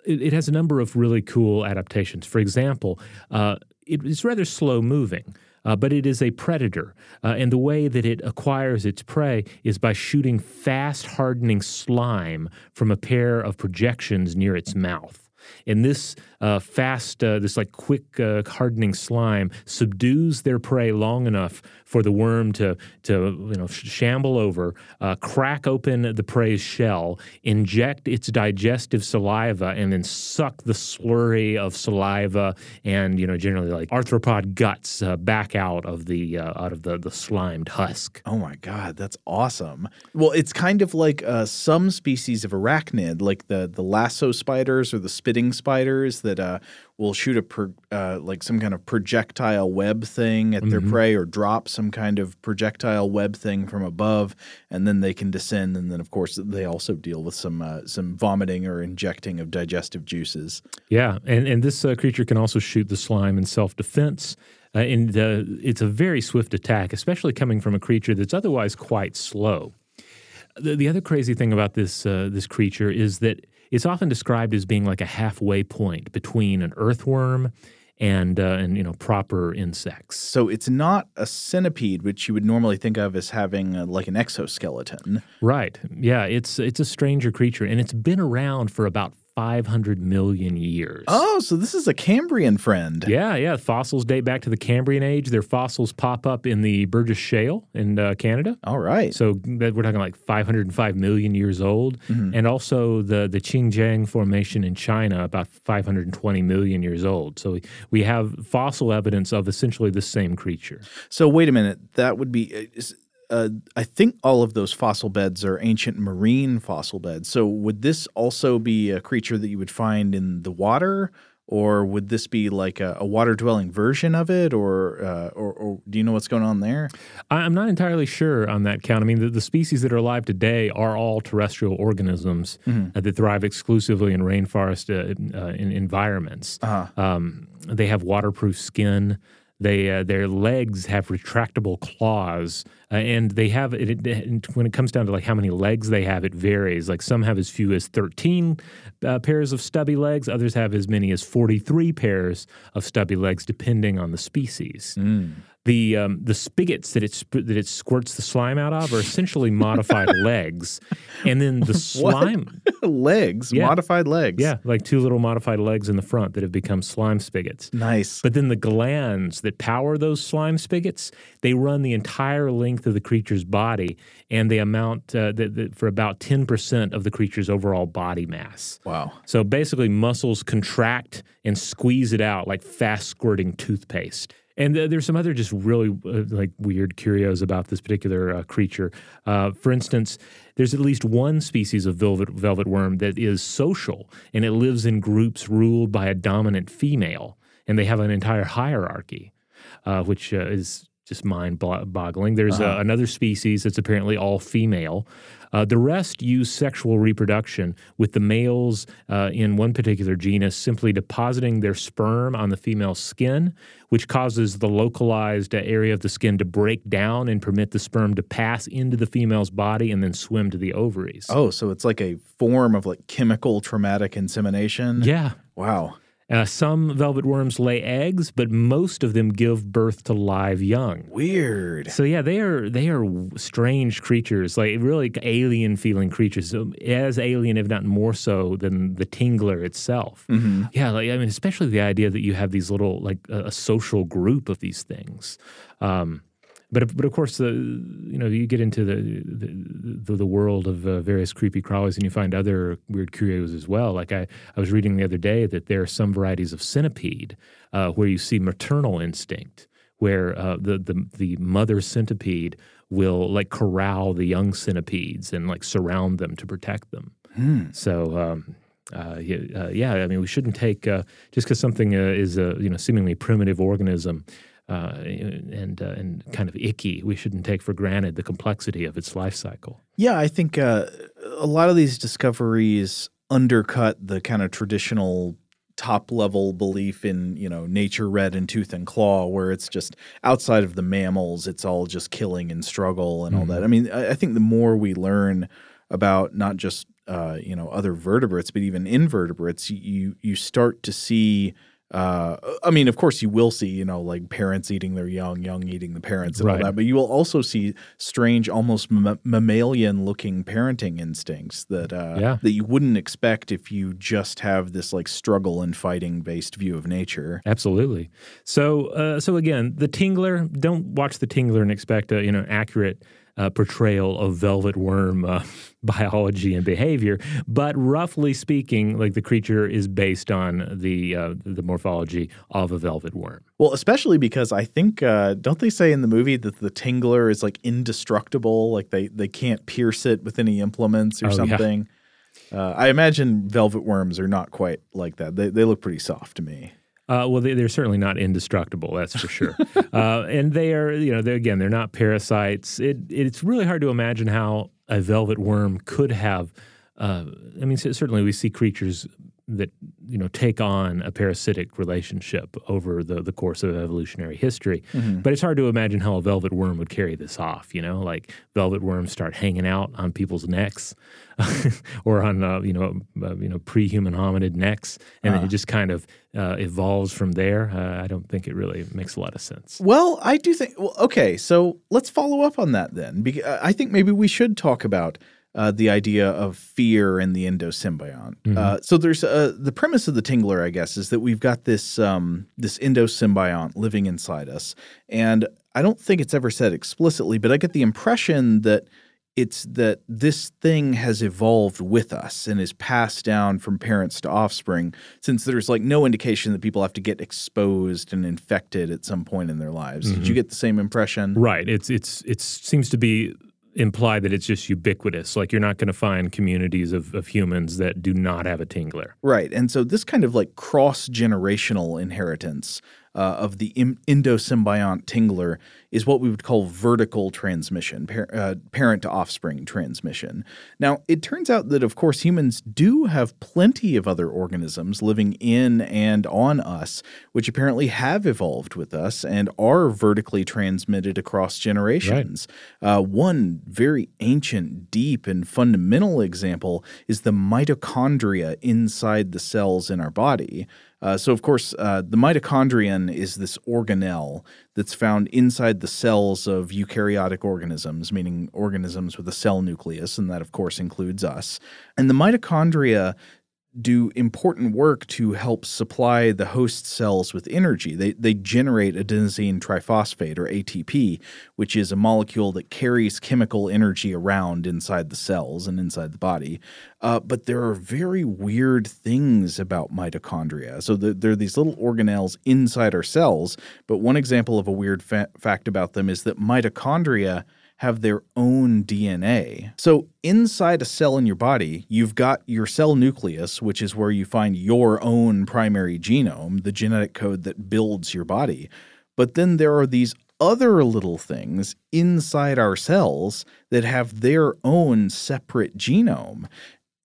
it, it, has a number of really cool adaptations. For example, uh, it, it's rather slow moving. Uh, but it is a predator. Uh, and the way that it acquires its prey is by shooting fast hardening slime from a pair of projections near its mouth. And this uh, fast, uh, this like quick uh, hardening slime subdues their prey long enough for the worm to to you know shamble over, uh, crack open the prey's shell, inject its digestive saliva, and then suck the slurry of saliva and you know generally like arthropod guts uh, back out of the uh, out of the the slimed husk. Oh my god, that's awesome! Well, it's kind of like some species of arachnid, like the the lasso spiders or the spitting spiders that uh, will shoot a per, uh, like some kind of projectile web thing at mm-hmm. their prey or drop some kind of projectile web thing from above, and then they can descend. And then, of course, they also deal with some uh, some vomiting or injecting of digestive juices. Yeah, and and this uh, creature can also shoot the slime in self defense. Uh, and uh, it's a very swift attack, especially coming from a creature that's otherwise quite slow. The, the other crazy thing about this uh, this creature is that it's often described as being like a halfway point between an earthworm and uh, and you know proper insects. So it's not a centipede, which you would normally think of as having a, like an exoskeleton. Right. Yeah. It's it's a stranger creature, and it's been around for about 500 million years. Oh, so this is a Cambrian friend. Yeah, yeah. Fossils date back to the Cambrian age. Their fossils pop up in the Burgess Shale in uh, Canada. All right. So that, we're talking like 505 million years old. Mm-hmm. And also the, the Chengjiang Formation in China, about 520 million years old. So we, we have fossil evidence of essentially the same creature. So wait a minute. That would be. Uh, is, uh, I think all of those fossil beds are ancient marine fossil beds. So would this also be a creature that you would find in the water, or would this be like a, a water dwelling version of it, or, uh, or, or do you know what's going on there? I'm not entirely sure on that count. I mean, the, the species that are alive today are all terrestrial organisms mm-hmm. uh, that thrive exclusively in rainforest uh, uh, in environments. Uh-huh. Um, they have waterproof skin. They uh, their legs have retractable claws, uh, and they have it, it, When it comes down to like how many legs they have, it varies. Like some have as few as thirteen uh, pairs of stubby legs. Others have as many as forty three pairs of stubby legs, depending on the species. Mm the um, the spigots that it that it squirts the slime out of are essentially modified legs, and then the slime legs, yeah. modified legs, yeah, like two little modified legs in the front that have become slime spigots. Nice. But then the glands that power those slime spigots, they run the entire length of the creature's body, and they amount uh, the, the, for about ten percent of the creature's overall body mass. Wow. So basically, muscles contract and squeeze it out like fast squirting toothpaste. And uh, there's some other just really uh, like weird curios about this particular uh, creature. Uh, for instance, there's at least one species of velvet velvet worm that is social, and it lives in groups ruled by a dominant female, and they have an entire hierarchy, uh, which uh, is just mind boggling. There's uh-huh. another species that's apparently all female. Uh, the rest use sexual reproduction, with the males uh, in one particular genus simply depositing their sperm on the female's skin, which causes the localized uh, area of the skin to break down and permit the sperm to pass into the female's body and then swim to the ovaries. Oh, so it's like a form of like chemical traumatic insemination? Yeah. Wow. Uh, some velvet worms lay eggs, but most of them give birth to live young. Weird. So yeah, they are they are strange creatures, like really alien feeling creatures, as alien if not more so than the Tingler itself. Mm-hmm. Yeah, like I mean, especially the idea that you have these little like a, a social group of these things. Um, but but of course, the you know you get into the the, the world of uh, various creepy crawlies, and you find other weird curios as well. Like I, I was reading the other day that there are some varieties of centipede uh, where you see maternal instinct, where uh, the the the mother centipede will like corral the young centipedes and like surround them to protect them. Hmm. So um, uh, yeah, I mean, we shouldn't take uh, just because something uh, is a you know seemingly primitive organism uh, and uh, and kind of icky. We shouldn't take for granted the complexity of its life cycle. Yeah, I think uh, a lot of these discoveries undercut the kind of traditional top level belief in you know nature red in tooth and claw where it's just outside of the mammals it's all just killing and struggle and all mm-hmm. that i mean I, I, think the more we learn about not just uh, you know other vertebrates but even invertebrates you you start to see uh, I mean, of course, you will see, you know, like parents eating their young, young eating the parents, and right. all that. But you will also see strange, almost m- mammalian-looking parenting instincts that uh, yeah. that you wouldn't expect if you just have this like struggle and fighting-based view of nature. Absolutely. So, uh, so again, the Tingler. Don't watch the Tingler and expect a you know accurate uh, portrayal of velvet worm uh, biology and behavior, but roughly speaking, like the creature is based on the uh, the morphology of a velvet worm. Well, especially because I think uh, don't they say in the movie that the tingler is like indestructible, like they they can't pierce it with any implements or oh, something. Yeah. Uh, I imagine velvet worms are not quite like that. They they look pretty soft to me. Uh, well, they, are certainly not indestructible, that's for sure. uh, and they are, you know, they're, again, they're not parasites. It, it's really hard to imagine how a velvet worm could have. Uh, I mean, certainly we see creatures that you know take on a parasitic relationship over the, the course of evolutionary history. Mm-hmm. But it's hard to imagine how a velvet worm would carry this off. You know, like velvet worms start hanging out on people's necks or on uh, you know uh, you know pre-human hominid necks, and uh. it just kind of uh, evolves from there. Uh, I don't think it really makes a lot of sense. Well, I do think. Well, okay, so let's follow up on that then. Because I think maybe we should talk about uh, the idea of fear and the endosymbiont. Mm-hmm. Uh, so there's uh, the premise of the Tingler, I guess, is that we've got this um, this endosymbiont living inside us, and I don't think it's ever said explicitly, but I get the impression that it's that this thing has evolved with us and is passed down from parents to offspring since there's like no indication that people have to get exposed and infected at some point in their lives. Mm-hmm. Did you get the same impression? Right. It's it's it seems to be imply that it's just ubiquitous. Like you're not going to find communities of, of humans that do not have a tingler. Right. And so this kind of like cross generational inheritance uh, of the endosymbiont tingler is what we would call vertical transmission, par- uh, parent to offspring transmission. Now, it turns out that, of course, humans do have plenty of other organisms living in and on us, which apparently have evolved with us and are vertically transmitted across generations. Right. Uh, one very ancient, deep, and fundamental example is the mitochondria inside the cells in our body. Uh, so, of course, uh, the mitochondrion is this organelle that's found inside the cells of eukaryotic organisms, meaning organisms with a cell nucleus, and that, of course, includes us. And the mitochondria do important work to help supply the host cells with energy. They, they generate adenosine triphosphate or ATP, which is a molecule that carries chemical energy around inside the cells and inside the body. Uh, but there are very weird things about mitochondria. So the, there are these little organelles inside our cells. But one example of a weird fa- fact about them is that mitochondria – have their own DNA. So, inside a cell in your body, you've got your cell nucleus, which is where you find your own primary genome, the genetic code that builds your body. But then there are these other little things inside our cells that have their own separate genome.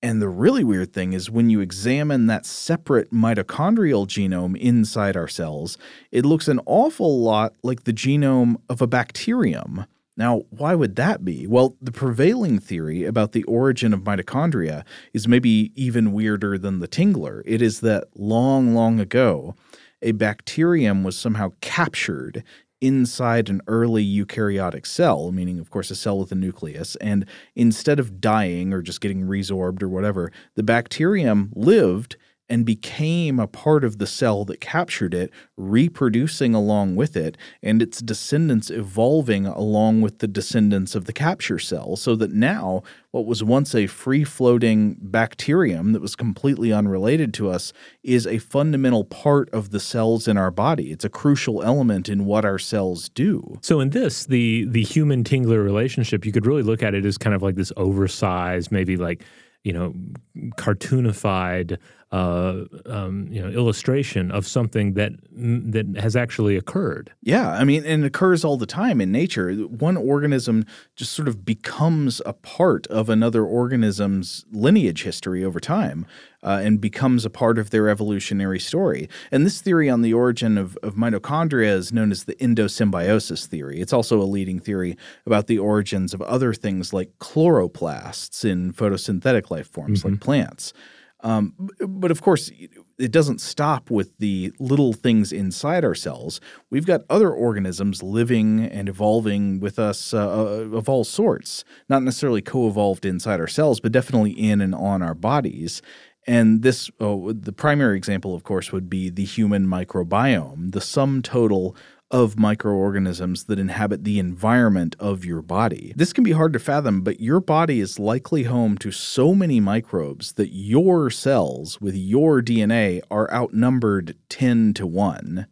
And the really weird thing is when you examine that separate mitochondrial genome inside our cells, it looks an awful lot like the genome of a bacterium. Now, why would that be? Well, the prevailing theory about the origin of mitochondria is maybe even weirder than the tingler. It is that long, long ago, a bacterium was somehow captured inside an early eukaryotic cell, meaning, of course, a cell with a nucleus. And instead of dying or just getting resorbed or whatever, the bacterium lived and became a part of the cell that captured it, reproducing along with it, and its descendants evolving along with the descendants of the capture cell, so that now what was once a free floating bacterium that was completely unrelated to us is a fundamental part of the cells in our body. It's a crucial element in what our cells do. So, in this, the, the human tingler relationship, you could really look at it as kind of like this oversized, maybe like you know cartoonified uh, um, you know illustration of something that that has actually occurred. Yeah, I mean, and it occurs all the time in nature. One organism just sort of becomes a part of another organism's lineage history over time. Uh, and becomes a part of their evolutionary story. And this theory on the origin of, of mitochondria is known as the endosymbiosis theory. It's also a leading theory about the origins of other things like chloroplasts in photosynthetic life forms mm-hmm. like plants. Um, but of course, it doesn't stop with the little things inside our cells. We've got other organisms living and evolving with us uh, uh of all sorts, not necessarily co evolved inside our cells, but definitely in and on our bodies. And this, oh, the primary example, of course, would be the human microbiome, the sum total of microorganisms that inhabit the environment of your body. This can be hard to fathom, but your body is likely home to so many microbes that your cells with your DNA are outnumbered 10 to 1.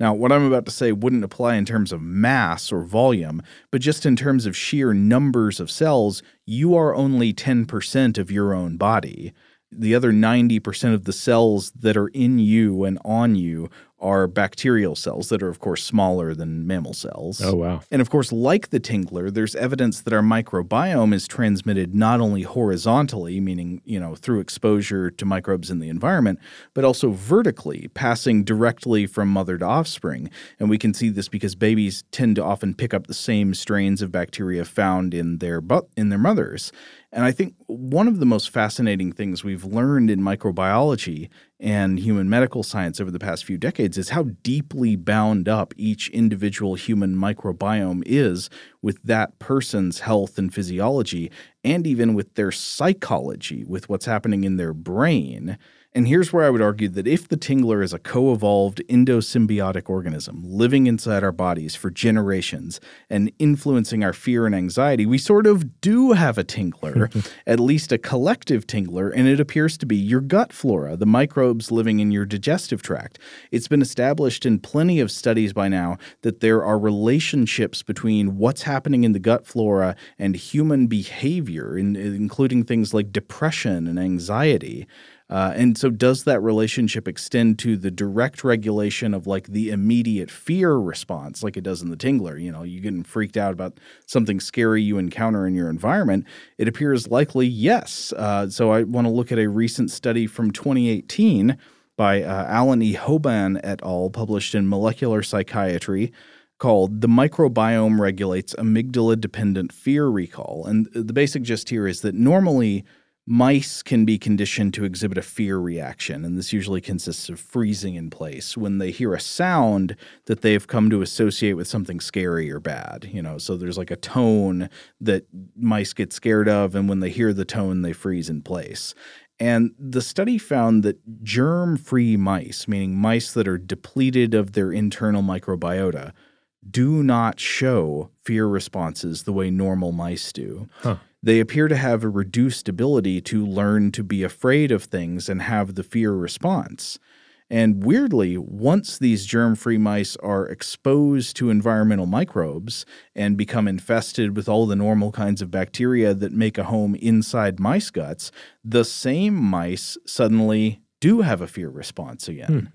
Now, what I'm about to say wouldn't apply in terms of mass or volume, but just in terms of sheer numbers of cells, you are only 10% of your own body. The other 90% of the cells that are in you and on you are bacterial cells that are, of course, smaller than mammal cells. Oh, wow. And of course, like the tingler, there's evidence that our microbiome is transmitted not only horizontally, meaning, you know, through exposure to microbes in the environment, but also vertically, passing directly from mother to offspring. And we can see this because babies tend to often pick up the same strains of bacteria found in their, bu- in their mothers. And I think one of the most fascinating things we've learned in microbiology and human medical science over the past few decades is how deeply bound up each individual human microbiome is with that person's health and physiology, and even with their psychology, with what's happening in their brain. And here's where I would argue that if the tingler is a co evolved endosymbiotic organism living inside our bodies for generations and influencing our fear and anxiety, we sort of do have a tingler, at least a collective tingler, and it appears to be your gut flora, the microbes living in your digestive tract. It's been established in plenty of studies by now that there are relationships between what's happening in the gut flora and human behavior, in, including things like depression and anxiety. Uh, and so, does that relationship extend to the direct regulation of like the immediate fear response, like it does in the Tingler? You know, you're getting freaked out about something scary you encounter in your environment. It appears likely yes. Uh, so, I want to look at a recent study from 2018 by uh, Alan E. Hoban et al., published in Molecular Psychiatry called The Microbiome Regulates Amygdala Dependent Fear Recall. And the basic gist here is that normally Mice can be conditioned to exhibit a fear reaction, and this usually consists of freezing in place when they hear a sound that they've come to associate with something scary or bad. You know, so there's like a tone that mice get scared of, and when they hear the tone, they freeze in place. And the study found that germ free mice, meaning mice that are depleted of their internal microbiota, do not show fear responses the way normal mice do. Huh they appear to have a reduced ability to learn to be afraid of things and have the fear response. And weirdly, once these germ free mice are exposed to environmental microbes and become infested with all the normal kinds of bacteria that make a home inside mice guts, the same mice suddenly do have a fear response again.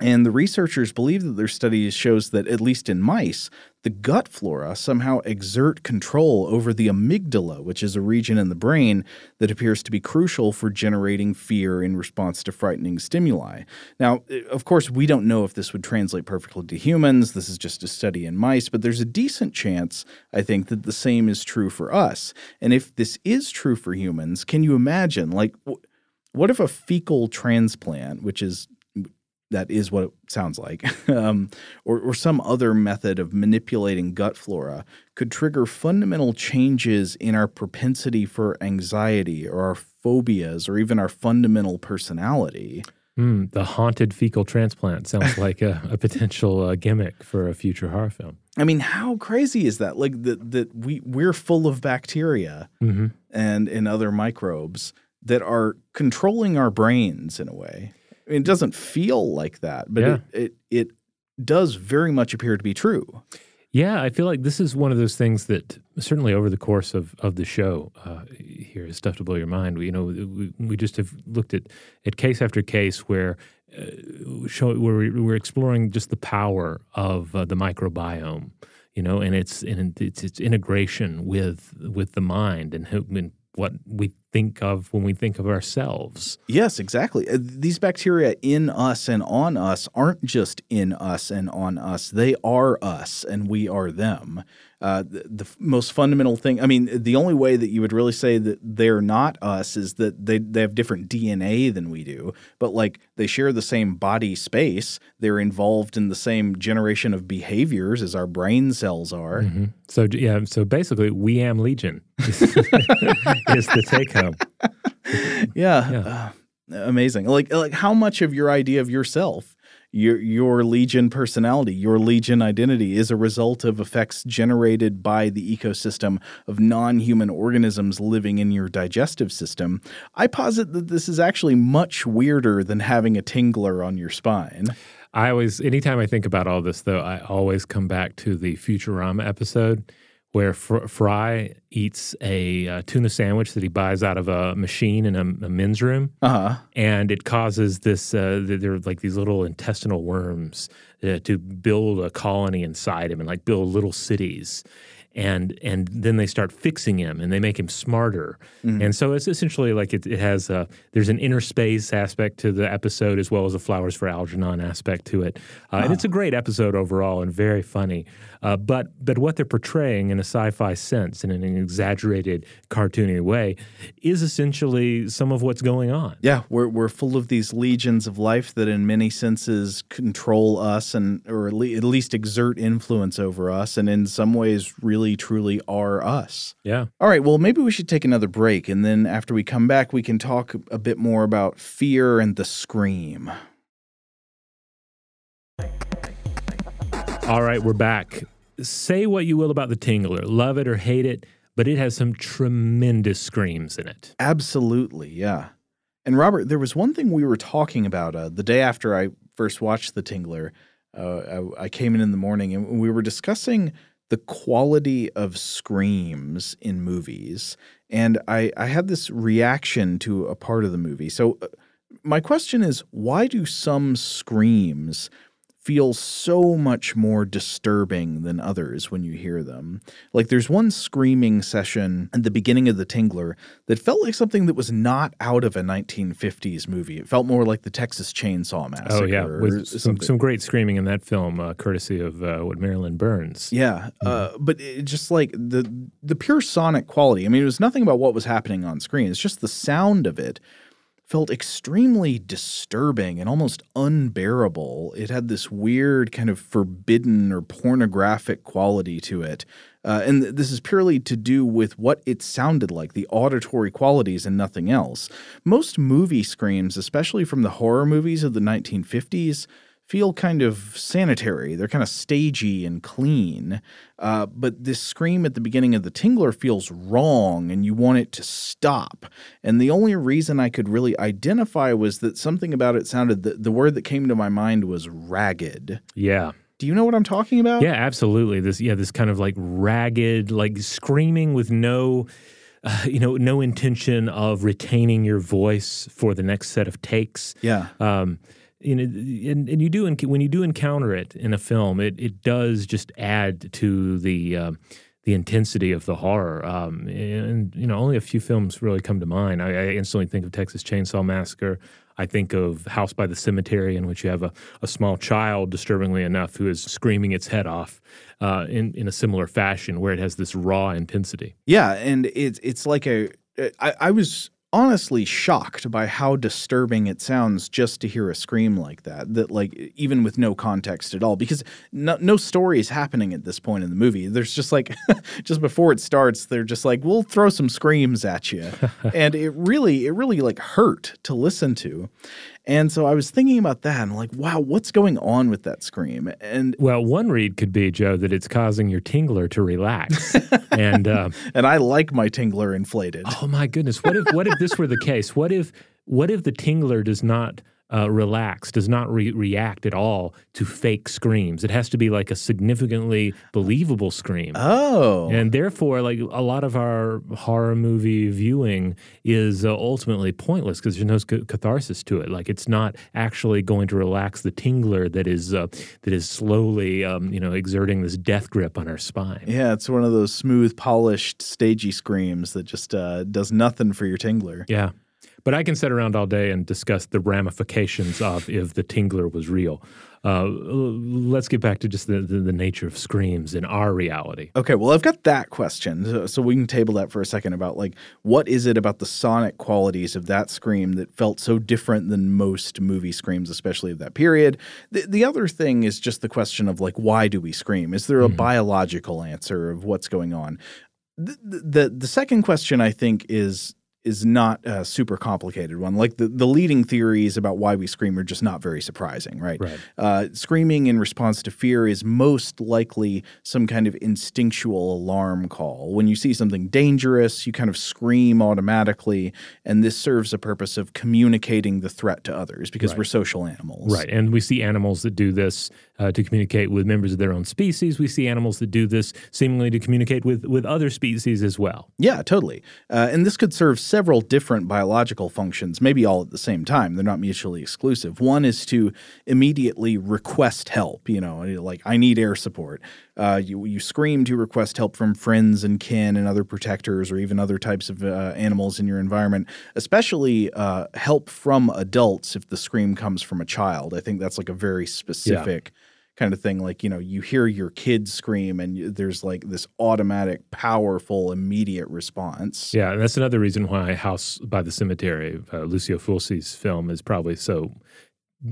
Hmm. And the researchers believe that their study shows that, at least in mice, the gut flora somehow exert control over the amygdala, which is a region in the brain that appears to be crucial for generating fear in response to frightening stimuli. Now, of course, we don't know if this would translate perfectly to humans. This is just a study in mice, but there's a decent chance, I think, that the same is true for us. And if this is true for humans, can you imagine, like, what if a fecal transplant, which is that is what it sounds like, um, or, or some other method of manipulating gut flora could trigger fundamental changes in our propensity for anxiety or our phobias or even our fundamental personality. Mm, the haunted fecal transplant sounds like a, a potential uh, gimmick for a future horror film. I mean, how crazy is that? Like that that we we're full of bacteria mm-hmm. and and other microbes that are controlling our brains in a way. I mean, it doesn't feel like that, but yeah. it, it it does very much appear to be true. Yeah, I feel like this is one of those things that certainly over the course of, of the show, uh, here is stuff to blow your mind. We, you know, we, we just have looked at, at case after case where uh, show where we, we're exploring just the power of uh, the microbiome, you know, and its and its, its integration with with the mind and, and what we think of when we think of ourselves. Yes, exactly. Uh, these bacteria in us and on us aren't just in us and on us. They are us and we are them. Uh, the, the, most fundamental thing, I mean, the only way that you would really say that they're not us is that they, they have different DNA than we do, but like they share the same body space. They're involved in the same generation of behaviors as our brain cells are. Mm-hmm. So, yeah, so basically, we am Legion is, is the take home. yeah. yeah. Uh, amazing. Like, like how much of your idea of yourself your your legion personality, your legion identity is a result of effects generated by the ecosystem of non-human organisms living in your digestive system. I posit that this is actually much weirder than having a tingler on your spine. I always anytime I think about all this though, I always come back to the Futurama episode where Fr- Fry eats a uh, tuna sandwich that he buys out of a machine in a, a men's room, uh-huh. and it causes this. Uh, they're like these little intestinal worms uh, to build a colony inside him and like build little cities and and then they start fixing him and they make him smarter. Mm-hmm. and so it's essentially like it, it has a there's an inner space aspect to the episode as well as a flowers for algernon aspect to it. Uh, and it's a great episode overall and very funny. Uh, but but what they're portraying in a sci-fi sense and in an exaggerated cartoony way is essentially some of what's going on. Yeah we're, we're full of these legions of life that in many senses control us and or at least exert influence over us and in some ways really really truly are us. Yeah. All right. Well, maybe we should take another break. And then after we come back, we can talk a bit more about fear and the scream. All right. We're back. Say what you will about the Tingler, love it or hate it, but it has some tremendous screams in it. Absolutely. Yeah. And Robert, there was one thing we were talking about uh, the day after I first watched The Tingler. Uh, I, I, came in in the morning and we were discussing the quality of screams in movies. And I, I had this reaction to a part of the movie. So, uh, my question is why do some screams feel so much more disturbing than others when you hear them. Like there's one screaming session at the beginning of The Tingler that felt like something that was not out of a 1950s movie. It felt more like the Texas Chainsaw Massacre. Oh yeah, with some, some great screaming in that film, uh, courtesy of uh, what Marilyn Burns. Yeah, mm-hmm. uh, but just like the the pure sonic quality. I mean, it was nothing about what was happening on screen. It's just the sound of it felt extremely disturbing and almost unbearable. It had this weird kind of forbidden or pornographic quality to it. Uh, and th- this is purely to do with what it sounded like, the auditory qualities and nothing else. Most movie screams, especially from the horror movies of the 1950s, feel kind of sanitary. They're kind of stagey and clean. Uh, but this scream at the beginning of the Tingler feels wrong and you want it to stop. And the only reason I could really identify was that something about it sounded, the, the word that came to my mind was ragged. Yeah. Do you know what I'm talking about? Yeah, absolutely. This, yeah, this kind of like ragged, like screaming with no. Uh, you know, no intention of retaining your voice for the next set of takes. Yeah. Um, you know, and, and you do when you do encounter it in a film, it it does just add to the uh, the intensity of the horror. Um, and you know, only a few films really come to mind. I, I, instantly think of Texas Chainsaw Massacre. I think of House by the Cemetery, in which you have a, a small child, disturbingly enough, who is screaming its head off uh, in in a similar fashion, where it has this raw intensity. Yeah, and it's it's like a. I, I was honestly shocked by how disturbing it sounds just to hear a scream like that that like even with no context at all because no, no story is happening at this point in the movie. There's just like just before it starts they're just like we'll throw some screams at you and it really it really like hurt to listen to and so I was thinking about that. And I'm like, wow, what's going on with that scream? And well, one read could be Joe that it's causing your tingler to relax. and uh, and I like my tingler inflated. Oh my goodness! What if what if this were the case? What if what if the tingler does not uh, relax, does not re- react at all to fake screams. It has to be like a significantly believable scream. Oh. And therefore, like a lot of our horror movie viewing is uh, ultimately pointless because there's no c- catharsis to it. Like it's not actually going to relax the tingler that is uh, that is slowly, um, you know, exerting this death grip on our spine. yeah, it's one of those smooth, polished, stagey screams that just uh, does nothing for your tingler. Yeah. But I can sit around all day and discuss the ramifications of if the tingler was real. Uh, let's get back to just the, the, the, nature of screams in our reality. Okay, well, I've got that question. So, so, we can table that for a second about like, what is it about the sonic qualities of that scream that felt so different than most movie screams, especially of that period? The, the other thing is just the question of like, why do we scream? Is there a mm-hmm. biological answer of what's going on? The, the the second question I think is is not a super complicated one. Like the, the leading theories about why we scream are just not very surprising, right? right. Uh, screaming in response to fear is most likely some kind of instinctual alarm call. When you see something dangerous, you kind of scream automatically, and this serves a purpose of communicating the threat to others because right. we're social animals. Right. And we see animals that do this uh, to communicate with members of their own species. We see animals that do this seemingly to communicate with, with other species as well. Yeah, totally. Uh, and this could serve several different biological functions, maybe all at the same time. They're not mutually exclusive. One is to immediately request help, you know, like I need air support. Uh, you, you scream to request help from friends and kin and other protectors or even other types of uh, animals in your environment, especially uh, help from adults if the scream comes from a child. I think that's like a very specific. Yeah kind of thing like you know you hear your kids scream and there's like this automatic powerful immediate response. Yeah and that's another reason why house by the cemetery uh, lucio fulci's film is probably so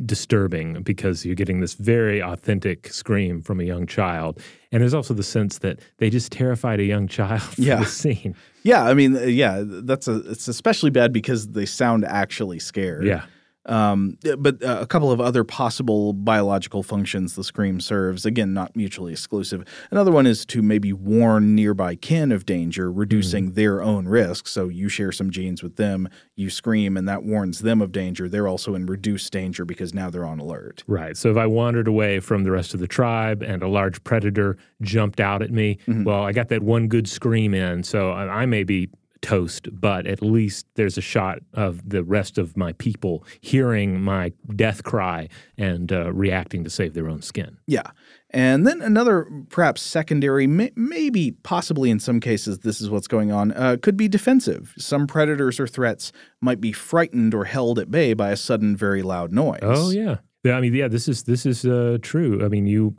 disturbing because you're getting this very authentic scream from a young child and there's also the sense that they just terrified a young child for yeah. the scene. Yeah i mean yeah that's a it's especially bad because they sound actually scared. Yeah um, but uh, a couple of other possible biological functions the scream serves, again, not mutually exclusive. Another one is to maybe warn nearby kin of danger, reducing mm-hmm. their own risk. So you share some genes with them, you scream, and that warns them of danger. They're also in reduced danger because now they're on alert. Right. So if I wandered away from the rest of the tribe and a large predator jumped out at me, mm-hmm. well, I got that one good scream in. So I, I may be toast, but at least there's a shot of the rest of my people hearing my death cry and uh, reacting to save their own skin. Yeah. And then another, perhaps secondary, may, maybe possibly in some cases, this is what's going on, uh, could be defensive. Some predators or threats might be frightened or held at bay by a sudden, very loud noise. Oh, yeah. Yeah, I mean, yeah, this is this is uh, true. I mean, you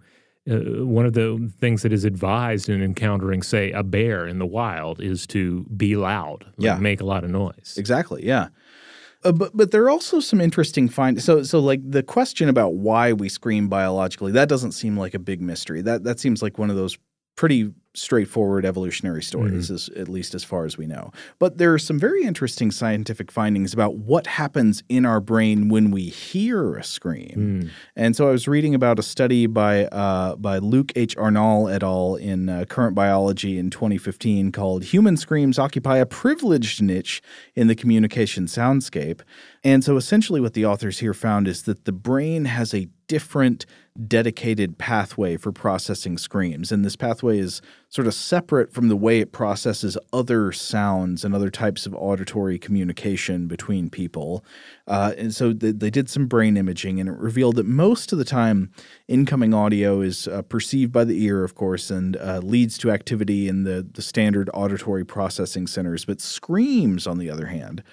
uh, one of the things that is advised in encountering, say, a bear in the wild is to be loud, like yeah, make a lot of noise. Exactly. Yeah. Uh, but but there are also some interesting findings. So so like the question about why we scream biologically that doesn't seem like a big mystery. That that seems like one of those pretty straightforward evolutionary stories, mm-hmm. as, at least as far as we know. But there are some very interesting scientific findings about what happens in our brain when we hear a scream. Mm. And so I was reading about a study by uh, by Luc H. Arnal et al. in uh, Current Biology in 2015 called "Human Screams Occupy a Privileged Niche in the Communication Soundscape." And so essentially, what the authors here found is that the brain has a different dedicated pathway for processing screams. And this pathway is sort of separate from the way it processes other sounds and other types of auditory communication between people. Uh, and so they, they, did some brain imaging, and it revealed that most of the time, incoming audio is uh, perceived by the ear, of course, and uh, leads to activity in the, the standard auditory processing centers. But screams, on the other hand,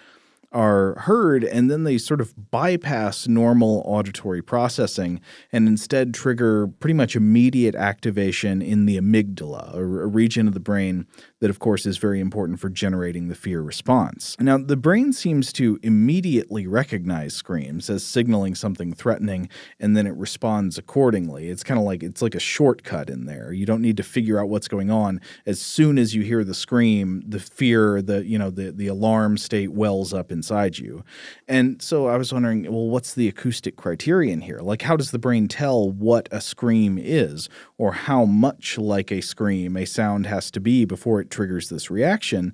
are heard and then they sort of bypass normal auditory processing and instead trigger pretty much immediate activation in the amygdala, a, region of the brain that, of course, is very important for generating the fear response. Now, the brain seems to immediately recognize screams as signaling something threatening and then it responds accordingly. It's kind of like it's like a shortcut in there. You don't need to figure out what's going on. As soon as you hear the scream, the fear, the you know, the the alarm state wells up inside you. And so I was wondering, well, what's the acoustic criterion here? Like, how does the brain tell what a scream is, or how much like a scream a sound has to be before it triggers this reaction?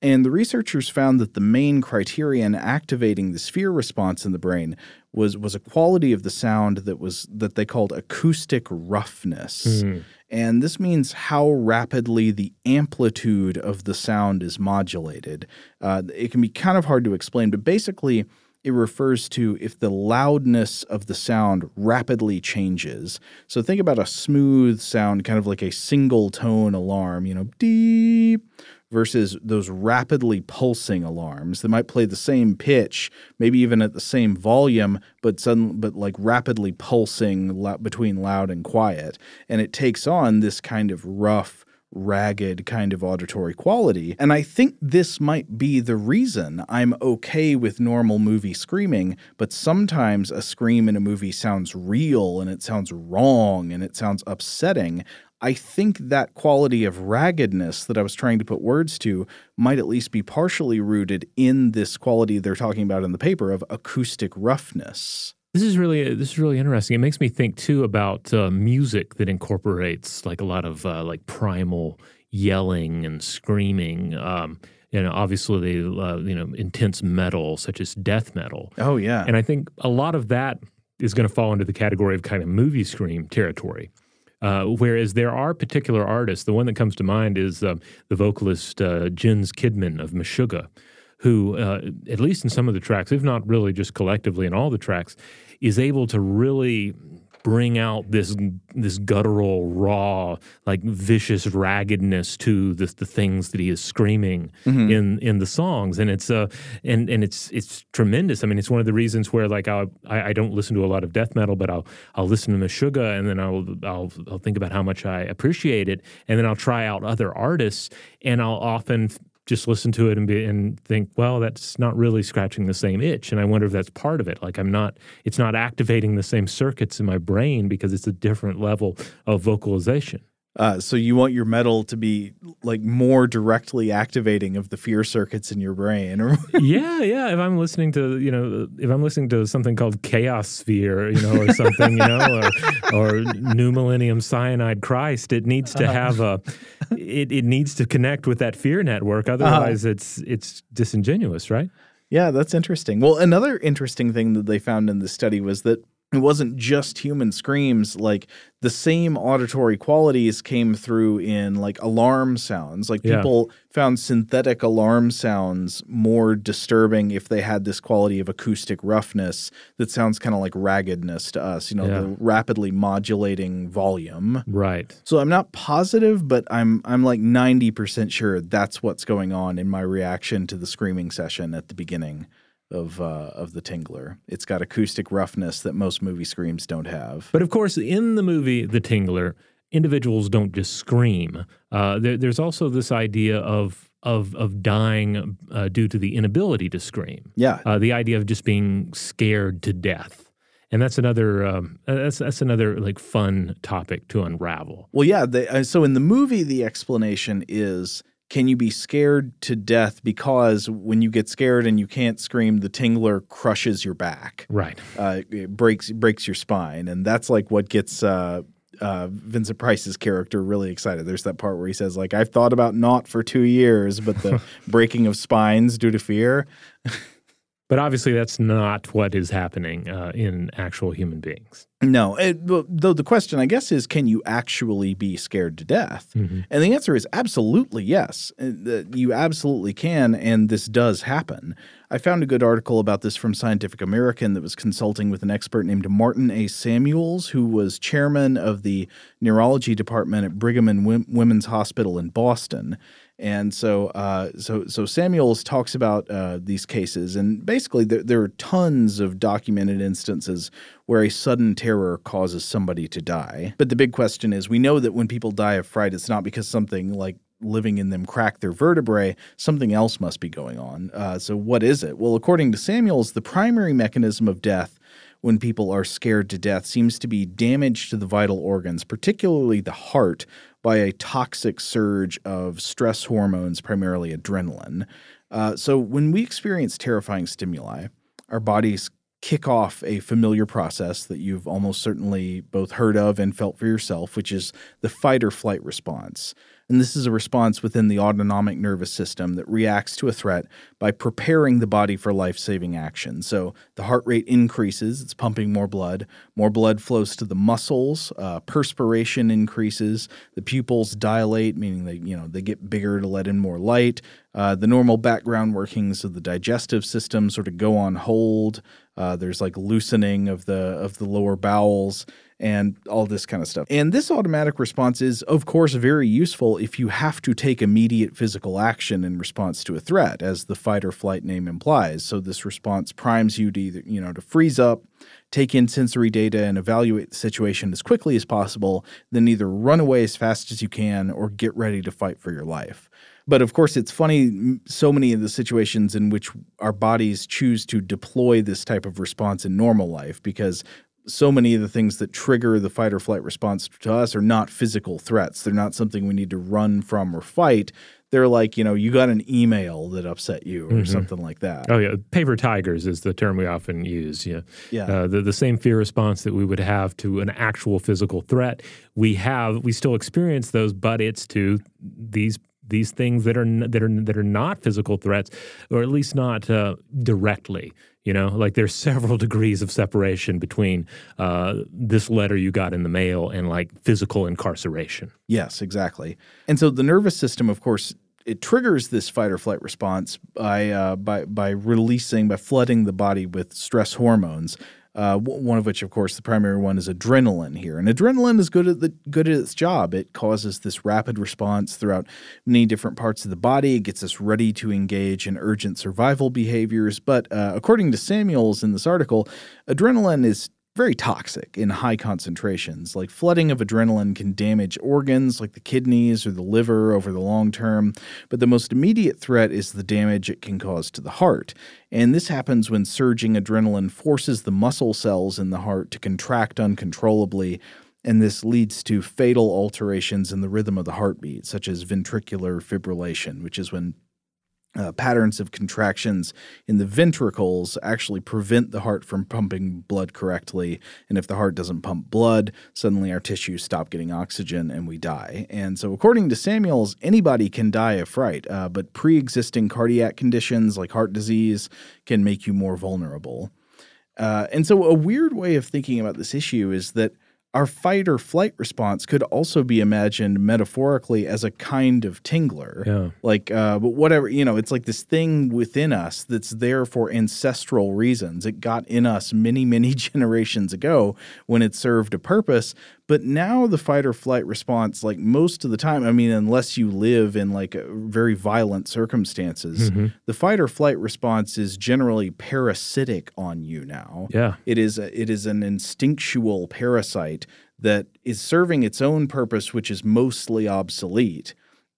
And the researchers found that the main criterion activating the sphere response in the brain was was a quality of the sound that was that they called acoustic roughness. Mm. And this means how rapidly the amplitude of the sound is modulated. Uh, it can be kind of hard to explain, but basically, it refers to if the loudness of the sound rapidly changes. So think about a smooth sound, kind of like a single tone alarm, you know, deep, versus those rapidly pulsing alarms that might play the same pitch, maybe even at the same volume, but sudden, but like rapidly pulsing between loud and quiet, and it takes on this kind of rough ragged kind of auditory quality. And I think this might be the reason I'm okay with normal movie screaming, but sometimes a scream in a movie sounds real and it sounds wrong and it sounds upsetting. I think that quality of raggedness that I was trying to put words to might at least be partially rooted in this quality they're talking about in the paper of acoustic roughness. This is really this is really interesting. It makes me think too about uh, music that incorporates like a lot of uh, like primal yelling and screaming. Um, you know, obviously, uh, you know, intense metal such as death metal. Oh yeah, and I think a lot of that is going to fall into the category of kind of movie scream territory. Uh, whereas there are particular artists. The one that comes to mind is uh, the vocalist uh, Jens Kidman of Meshuggah, who, uh, at least in some of the tracks, if not really just collectively in all the tracks, is able to really bring out this this guttural, raw, like vicious raggedness to the, the things that he is screaming mm-hmm. in in the songs, and it's uh and and it's it's tremendous. I mean, it's one of the reasons where like I'll, I I don't listen to a lot of death metal, but I'll I'll listen to Meshuggah, and then I'll I'll I'll think about how much I appreciate it, and then I'll try out other artists, and I'll often just listen to it and be and think, well, that's not really scratching the same itch. And I wonder if that's part of it. Like I'm not, it's not activating the same circuits in my brain because it's a different level of vocalization. Uh, so you want your metal to be like more directly activating of the fear circuits in your brain, yeah, yeah. If I'm listening to you know, if I'm listening to something called Chaos Sphere, you know, or something, you know, or, or New Millennium Cyanide Christ, it needs to uh-huh. have a, it, it needs to connect with that fear network. Uh-huh. Otherwise, uh-huh. it's it's disingenuous, right? Yeah, that's interesting. Well, another interesting thing that they found in the study was that it wasn't just human screams like the same auditory qualities came through in like alarm sounds like people yeah. found synthetic alarm sounds more disturbing if they had this quality of acoustic roughness that sounds kind of like raggedness to us you know yeah. the rapidly modulating volume right so i'm not positive but i'm i'm like 90% sure that's what's going on in my reaction to the screaming session at the beginning of uh, of the Tingler. It's got acoustic roughness that most movie screams don't have. But of course, in the movie The Tingler, individuals don't just scream. Uh, there, there's also this idea of of of dying uh, due to the inability to scream. Yeah, uh, the idea of just being scared to death. And that's another um, that's that's another like fun topic to unravel. Well, yeah. They, uh, so in the movie, the explanation is can you be scared to death because when you get scared and you can't scream, the tingler crushes your back, right? Uh, it breaks breaks your spine, and that's like what gets uh, uh, Vincent Price's character really excited. There's that part where he says, "Like I've thought about not for two years, but the breaking of spines due to fear." But obviously, that's not what is happening uh, in actual human beings. No, it, though the question, I guess, is can you actually be scared to death? Mm-hmm. And the answer is absolutely yes. Uh, you absolutely can, and this does happen. I found a good article about this from Scientific American that was consulting with an expert named Martin A. Samuels, who was chairman of the neurology department at Brigham and Women's Hospital in Boston. And so, uh, so, so Samuels talks about uh, these cases, and basically, there, there, are tons of documented instances where a sudden terror causes somebody to die. But the big question is, we know that when people die of fright, it's not because something like living in them cracked their vertebrae. Something else must be going on. Uh, so, what is it? Well, according to Samuels, the primary mechanism of death when people are scared to death seems to be damage to the vital organs, particularly the heart, by a toxic surge of stress hormones, primarily adrenaline. Uh, so, when we experience terrifying stimuli, our bodies kick off a familiar process that you've almost certainly both heard of and felt for yourself, which is the fight or flight response. And this is a response within the autonomic nervous system that reacts to a threat by preparing the body for life saving action. So the heart rate increases, it's pumping more blood, more blood flows to the muscles, uh, perspiration increases, the pupils dilate, meaning they, you know, they get bigger to let in more light. Uh, the normal background workings of the digestive system sort of go on hold. Uh, there's like loosening of the of the lower bowels and all this kind of stuff. And this automatic response is, of course, very useful if you have to take immediate physical action in response to a threat, as the fight or flight name implies. So this response primes you to either, you know, to freeze up, take in sensory data, and evaluate the situation as quickly as possible, then either run away as fast as you can or get ready to fight for your life. But of course, it's funny, so many of the situations in which our bodies choose to deploy this type of response in normal life because so many of the things that trigger the fight or flight response to us are not physical threats. They're not something we need to run from or fight. They're like, you know, you got an email that upset you or mm-hmm. something like that. Oh, yeah. Paper tigers is the term we often use. Yeah. yeah. Uh, the, the same fear response that we would have to an actual physical threat, we have, we still experience those, but it's to these these things that are that are that are not physical threats, or at least not uh, directly. You know, like there's several degrees of separation between uh, this letter you got in the mail and like physical incarceration. Yes, exactly. And so the nervous system, of course, it triggers this fight or flight response by uh, by by releasing by flooding the body with stress hormones uh, one of which, of course, the primary one is adrenaline here. And adrenaline is good at the good at its job. It causes this rapid response throughout many different parts of the body. It gets us ready to engage in urgent survival behaviors. But uh, according to Samuels in this article, adrenaline is very toxic in high concentrations. Like flooding of adrenaline can damage organs like the kidneys or the liver over the long term, but the most immediate threat is the damage it can cause to the heart. And this happens when surging adrenaline forces the muscle cells in the heart to contract uncontrollably. And this leads to fatal alterations in the rhythm of the heartbeat, such as ventricular fibrillation, which is when uh, patterns of contractions in the ventricles actually prevent the heart from pumping blood correctly. And if the heart doesn't pump blood, suddenly our tissues stop getting oxygen and we die. And so, according to Samuels, anybody can die of fright, uh, but pre existing cardiac conditions like heart disease can make you more vulnerable. Uh, and so, a weird way of thinking about this issue is that our fight or flight response could also be imagined metaphorically as a kind of tingler. Yeah. Like, uh, but whatever, you know, it's like this thing within us that's there for ancestral reasons. It got in us many, many generations ago when it served a purpose. But now the fight or flight response, like most of the time, I mean, unless you live in like very violent circumstances, mm-hmm. the fight or flight response is generally parasitic on you now. Yeah. It is a, it is an instinctual parasite that is serving its own purpose, which is mostly obsolete,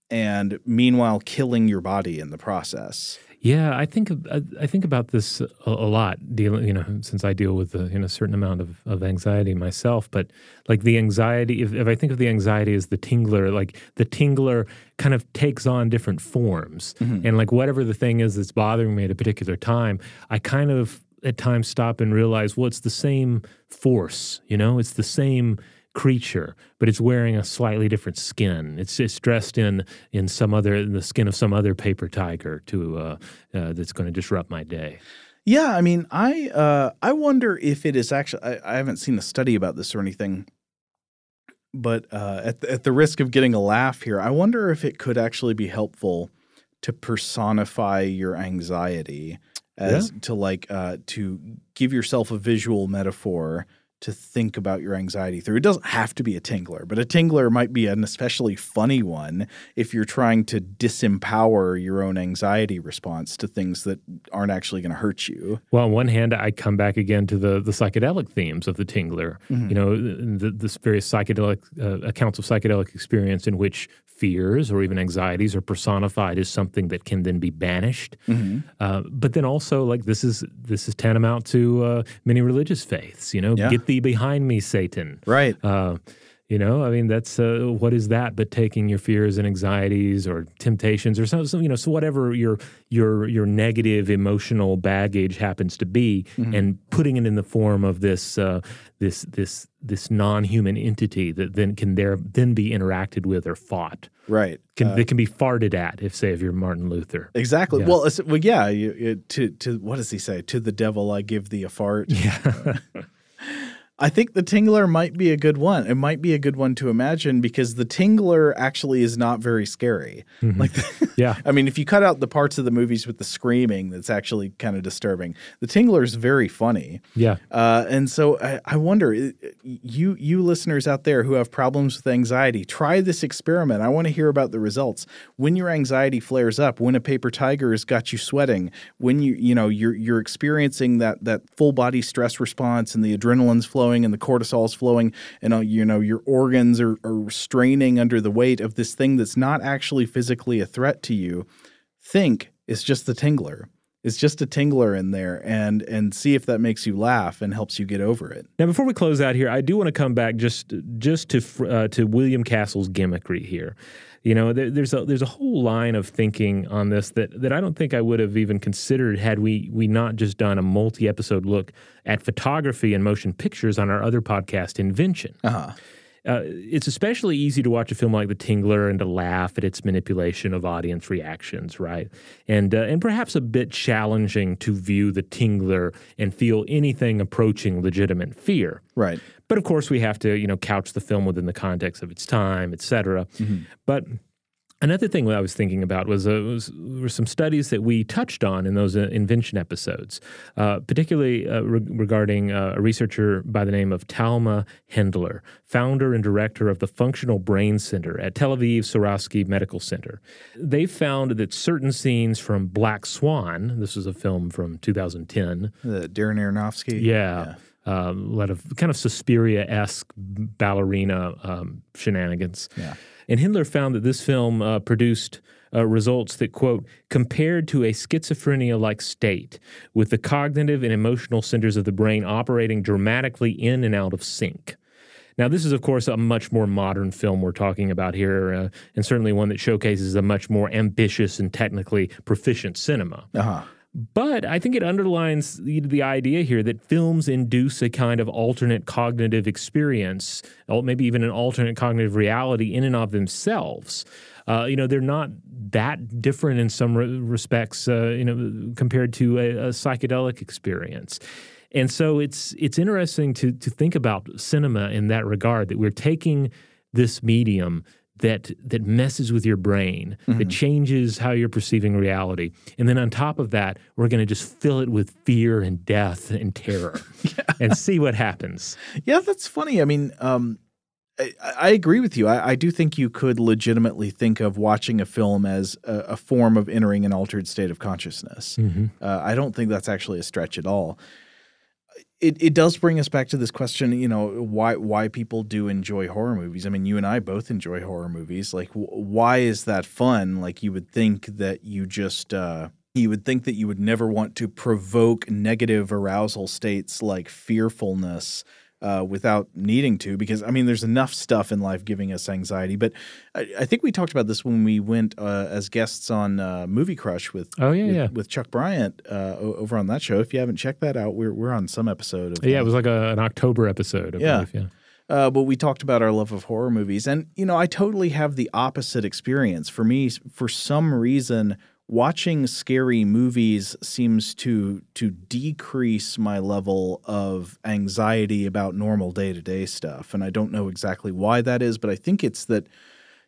and meanwhile killing your body in the process. Yeah, I think I think about this a, a, lot. Dealing, you know, since I deal with a you know certain amount of, of anxiety myself, but like the anxiety, if, if I think of the anxiety as the tingler, like the tingler kind of takes on different forms, mm-hmm. and like whatever the thing is that's bothering me at a particular time, I kind of at times stop and realize, well, it's the same force. You know, it's the same creature, but it's wearing a slightly different skin. It's it's dressed in in some other in the skin of some other paper tiger to uh, uh, that's going to disrupt my day. Yeah, I mean, I uh, I wonder if it is actually. I, I, haven't seen a study about this or anything, but uh, at the, at the risk of getting a laugh here, I wonder if it could actually be helpful to personify your anxiety as yeah. to like uh, to give yourself a visual metaphor to think about your anxiety through. It doesn't have to be a tingler, but a tingler might be an especially funny one if you're trying to disempower your own anxiety response to things that aren't actually going to hurt you. Well, on one hand, I come back again to the the psychedelic themes of the tingler. Mm-hmm. You know, the, the various psychedelic uh, accounts of psychedelic experience in which fears or even anxieties are personified as something that can then be banished. Mm-hmm. Uh, but then also, like this is this is tantamount to uh, many religious faiths. You know, yeah. get thee behind me, Satan. Right. Uh, You know, I mean, that's uh, what is that but taking your fears and anxieties or temptations or some, some you know, so whatever your your your negative emotional baggage happens to be, mm-hmm. and putting it in the form of this uh, this this this non-human entity that then can there then be interacted with or fought. Right. Can, uh, that can be farted at, if say if you're Martin Luther. Exactly. Yeah. Well, well, yeah. You, to to what does he say? To the devil I give thee a fart. Yeah. I think the Tingler might be a good one. It might be a good one to imagine because the Tingler actually is not very scary. Mm-hmm. Like, yeah, I mean, if you cut out the parts of the movies with the screaming, that's actually kind of disturbing. The Tingler is very funny. Yeah, uh, and so I, I, wonder, you you listeners out there who have problems with anxiety, try this experiment. I want to hear about the results. When your anxiety flares up, when a paper tiger has got you sweating, when you you know you're you're experiencing that that full body stress response and the adrenaline's flowing flowing and the cortisol's flowing and uh, you know your organs are, are straining under the weight of this thing that's not actually physically a threat to you think it's just the tingler it's just a tingler in there and and see if that makes you laugh and helps you get over it. Now, before we close out here, I do want to come back just just to uh, to William Castle's gimmickry here. You know, there, there's a there's a whole line of thinking on this that that I don't think I would have even considered had we we not just done a multi episode look at photography and motion pictures on our other podcast, Invention. Uh-huh. Uh, it's especially easy to watch a film like The Tingler and to laugh at its manipulation of audience reactions, right? And uh, and perhaps a bit challenging to view The Tingler and feel anything approaching legitimate fear. Right. But of course, we have to you know couch the film within the context of its time, et cetera. Mm-hmm. But Another thing that I was thinking about was, uh, was were some studies that we touched on in those uh, invention episodes, uh, particularly uh, re- regarding uh, a researcher by the name of Talma Hendler, founder and director of the Functional Brain Center at Tel Aviv Sourasky Medical Center. They found that certain scenes from Black Swan, this is a film from 2010, the Darren Aronofsky, yeah. yeah. Um, a lot of kind of Suspiria esque ballerina um, shenanigans. Yeah and Hendler found that this film uh, produced uh, results that, quote, compared to a schizophrenia like state, with the cognitive and emotional centers of the brain operating dramatically in and out of sync. Now, this is, of course, a much more modern film we're talking about here, uh, and certainly one that showcases a much more ambitious and technically proficient cinema. Uh-huh. But I think it underlines the, the, idea here that films induce a kind of alternate cognitive experience, maybe even an alternate cognitive reality in and of themselves. Uh, you know, they're not that different in some re- respects, uh, you know, compared to a, a psychedelic experience. And so it's it's interesting to to think about cinema in that regard that we're taking this medium that that messes with your brain, mm-hmm. that changes how you're perceiving reality. And then on top of that, we're going to just fill it with fear and death and terror yeah. and see what happens. Yeah, that's funny. I mean, um, I, I, agree with you. I, I, do think you could legitimately think of watching a film as a, a form of entering an altered state of consciousness. Mm-hmm. Uh, I don't think that's actually a stretch at all it, it does bring us back to this question, you know, why why people do enjoy horror movies. I mean, you and I both enjoy horror movies. Like, why is that fun? Like, you would think that you just uh, you would think that you would never want to provoke negative arousal states like fearfulness uh, without needing to, because I mean, there's enough stuff in life giving us anxiety. But I, I think we talked about this when we went uh, as guests on uh, Movie Crush with oh yeah with, yeah with Chuck Bryant uh, over on that show. If you haven't checked that out, we're we're on some episode of yeah, it was like a, an October episode. yeah. Believe, yeah. Uh, but we talked about our love of horror movies, and you know, I totally have the opposite experience. For me, for some reason, watching scary movies seems to to decrease my level of anxiety about normal day-to-day stuff and i don't know exactly why that is but i think it's that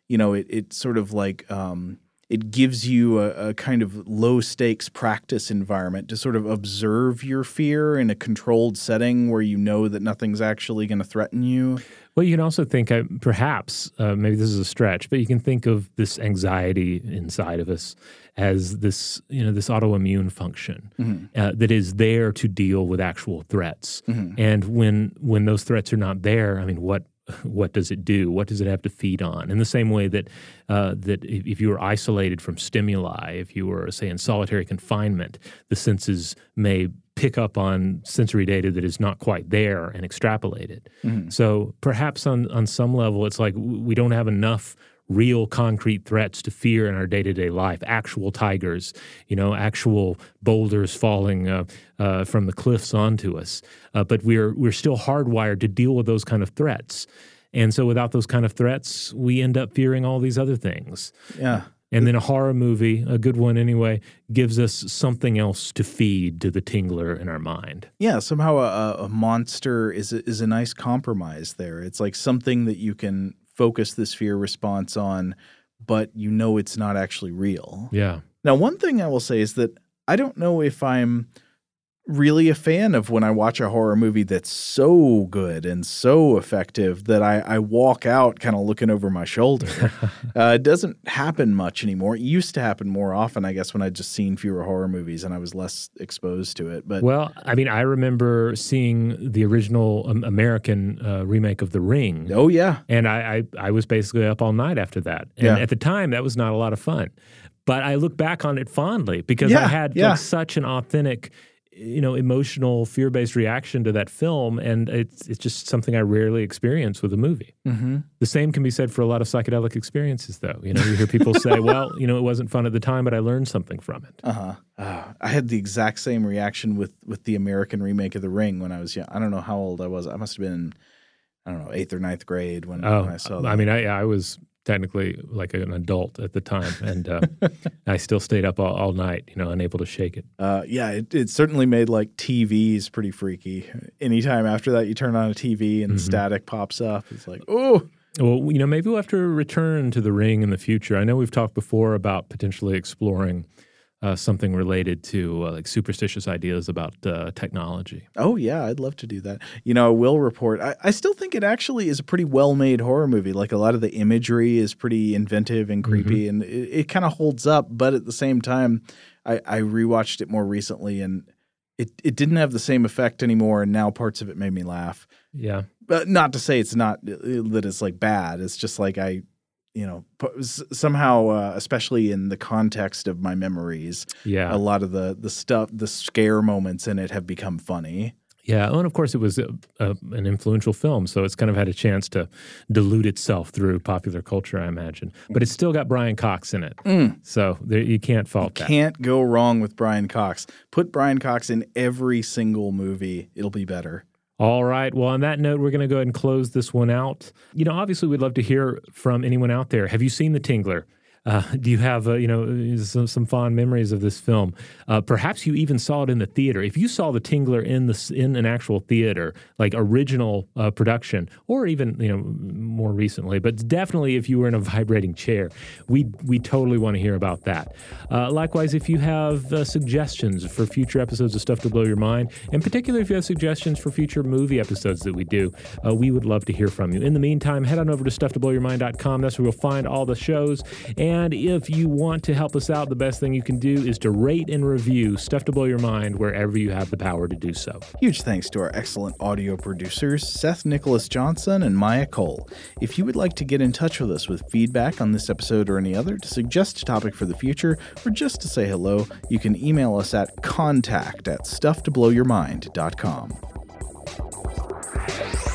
you know it, it sort of like um, it gives you a, a, kind of low stakes practice environment to sort of observe your fear in a controlled setting where you know that nothing's actually going to threaten you. Well, you can also think, uh, perhaps, uh, maybe this is a stretch, but you can think of this anxiety inside of us as this, you know, this autoimmune function mm-hmm. uh, that is there to deal with actual threats. Mm-hmm. And when when those threats are not there, I mean, what what does it do? What does it have to feed on? In the same way that uh, that if you were isolated from stimuli, if you were say in solitary confinement, the senses may pick up on sensory data that is not quite there and extrapolate it. Mm-hmm. So perhaps on on some level, it's like we don't have enough real concrete threats to fear in our day-to-day life. Actual tigers you know actual boulders falling uh, uh, from the cliffs onto us. Uh, but we're we're still hardwired to deal with those kind of threats. And so without those kind of threats we end up fearing all these other things. Yeah. And then a horror movie, a good one anyway, gives us something else to feed to the tingler in our mind. Yeah, somehow a, a monster is a, is a nice compromise there. It's like something that you can focus this fear response on, but you know it's not actually real. Yeah. Now, one thing I will say is that I don't know if I'm really a fan of when I watch a horror movie that's so good and so effective that I, I walk out kind of looking over my shoulder. uh, it doesn't happen much anymore. It used to happen more often, I guess, when I'd just seen fewer horror movies and I was less exposed to it. But well, I mean, I remember seeing the original um, American uh, remake of The Ring. Oh yeah, and I, I I was basically up all night after that. And yeah. at the time, that was not a lot of fun. But I look back on it fondly because yeah, I had yeah. like, such an authentic you know emotional fear based reaction to that film, and it's it's just something I rarely experience with a movie. Mm-hmm. The same can be said for a lot of psychedelic experiences, though. You know, you hear people say, "Well, you know, it wasn't fun at the time, but I learned something from it." Uh-huh. Uh, I had the exact same reaction with with the American remake of The Ring when I was young. I don't know how old I was. I must have been. I don't know, eighth or ninth grade when, oh, when I saw that. I mean, I, I was technically like an adult at the time, and uh, I still stayed up all, all, night, you know, unable to shake it. Uh, yeah, it, it, certainly made like TVs pretty freaky. Anytime after that, you turn on a TV and mm-hmm. static pops up. It's like, oh. Well, you know, maybe we'll have to return to the ring in the future. I know we've talked before about potentially exploring uh, something related to uh, like superstitious ideas about uh, technology. Oh yeah, I'd love to do that. You know, I will report. I, I still think it actually is a pretty well-made horror movie. Like a lot of the imagery is pretty inventive and creepy, mm-hmm. and it, it kind of holds up. But at the same time, I, I rewatched it more recently, and it it didn't have the same effect anymore. And now parts of it made me laugh. Yeah, but not to say it's not that it's like bad. It's just like I you know somehow uh, especially in the context of my memories yeah. a lot of the the stuff the scare moments in it have become funny. Yeah and of course it was a, a, an influential film so it's kind of had a chance to dilute itself through popular culture i imagine. But it's still got brian cox in it. Mm. so there, you can't fault you that. can't go wrong with brian cox. Put brian cox in every single movie it'll be better all right. Well, on that note, we're going to go ahead and close this one out. You know, obviously, we'd love to hear from anyone out there. Have you seen The Tingler? Uh, do you have uh, you know some, some, fond memories of this film? Uh, perhaps you even saw it in the theater. If you saw the Tingler in the in an actual theater, like original uh, production, or even you know more recently, but definitely if you were in a vibrating chair, we we totally want to hear about that. Uh, likewise, if you have uh, suggestions for future episodes of Stuff to Blow Your Mind, in particular if you have suggestions for future movie episodes that we do, we would love to hear from you. In the meantime, head on over to stufftoblowyourmind.com. That's where you'll find all the shows and and if you want to help us out, the best thing you can do is to rate and review Stuff to Blow Your Mind wherever you have the power to do so. Huge thanks to our excellent audio producers, Seth Nicholas Johnson and Maya Cole. If you would like to get in touch with us with feedback on this episode or any other, to suggest a topic for the future, or just to say hello, you can email us at contact at stufftoblowyourmind.com.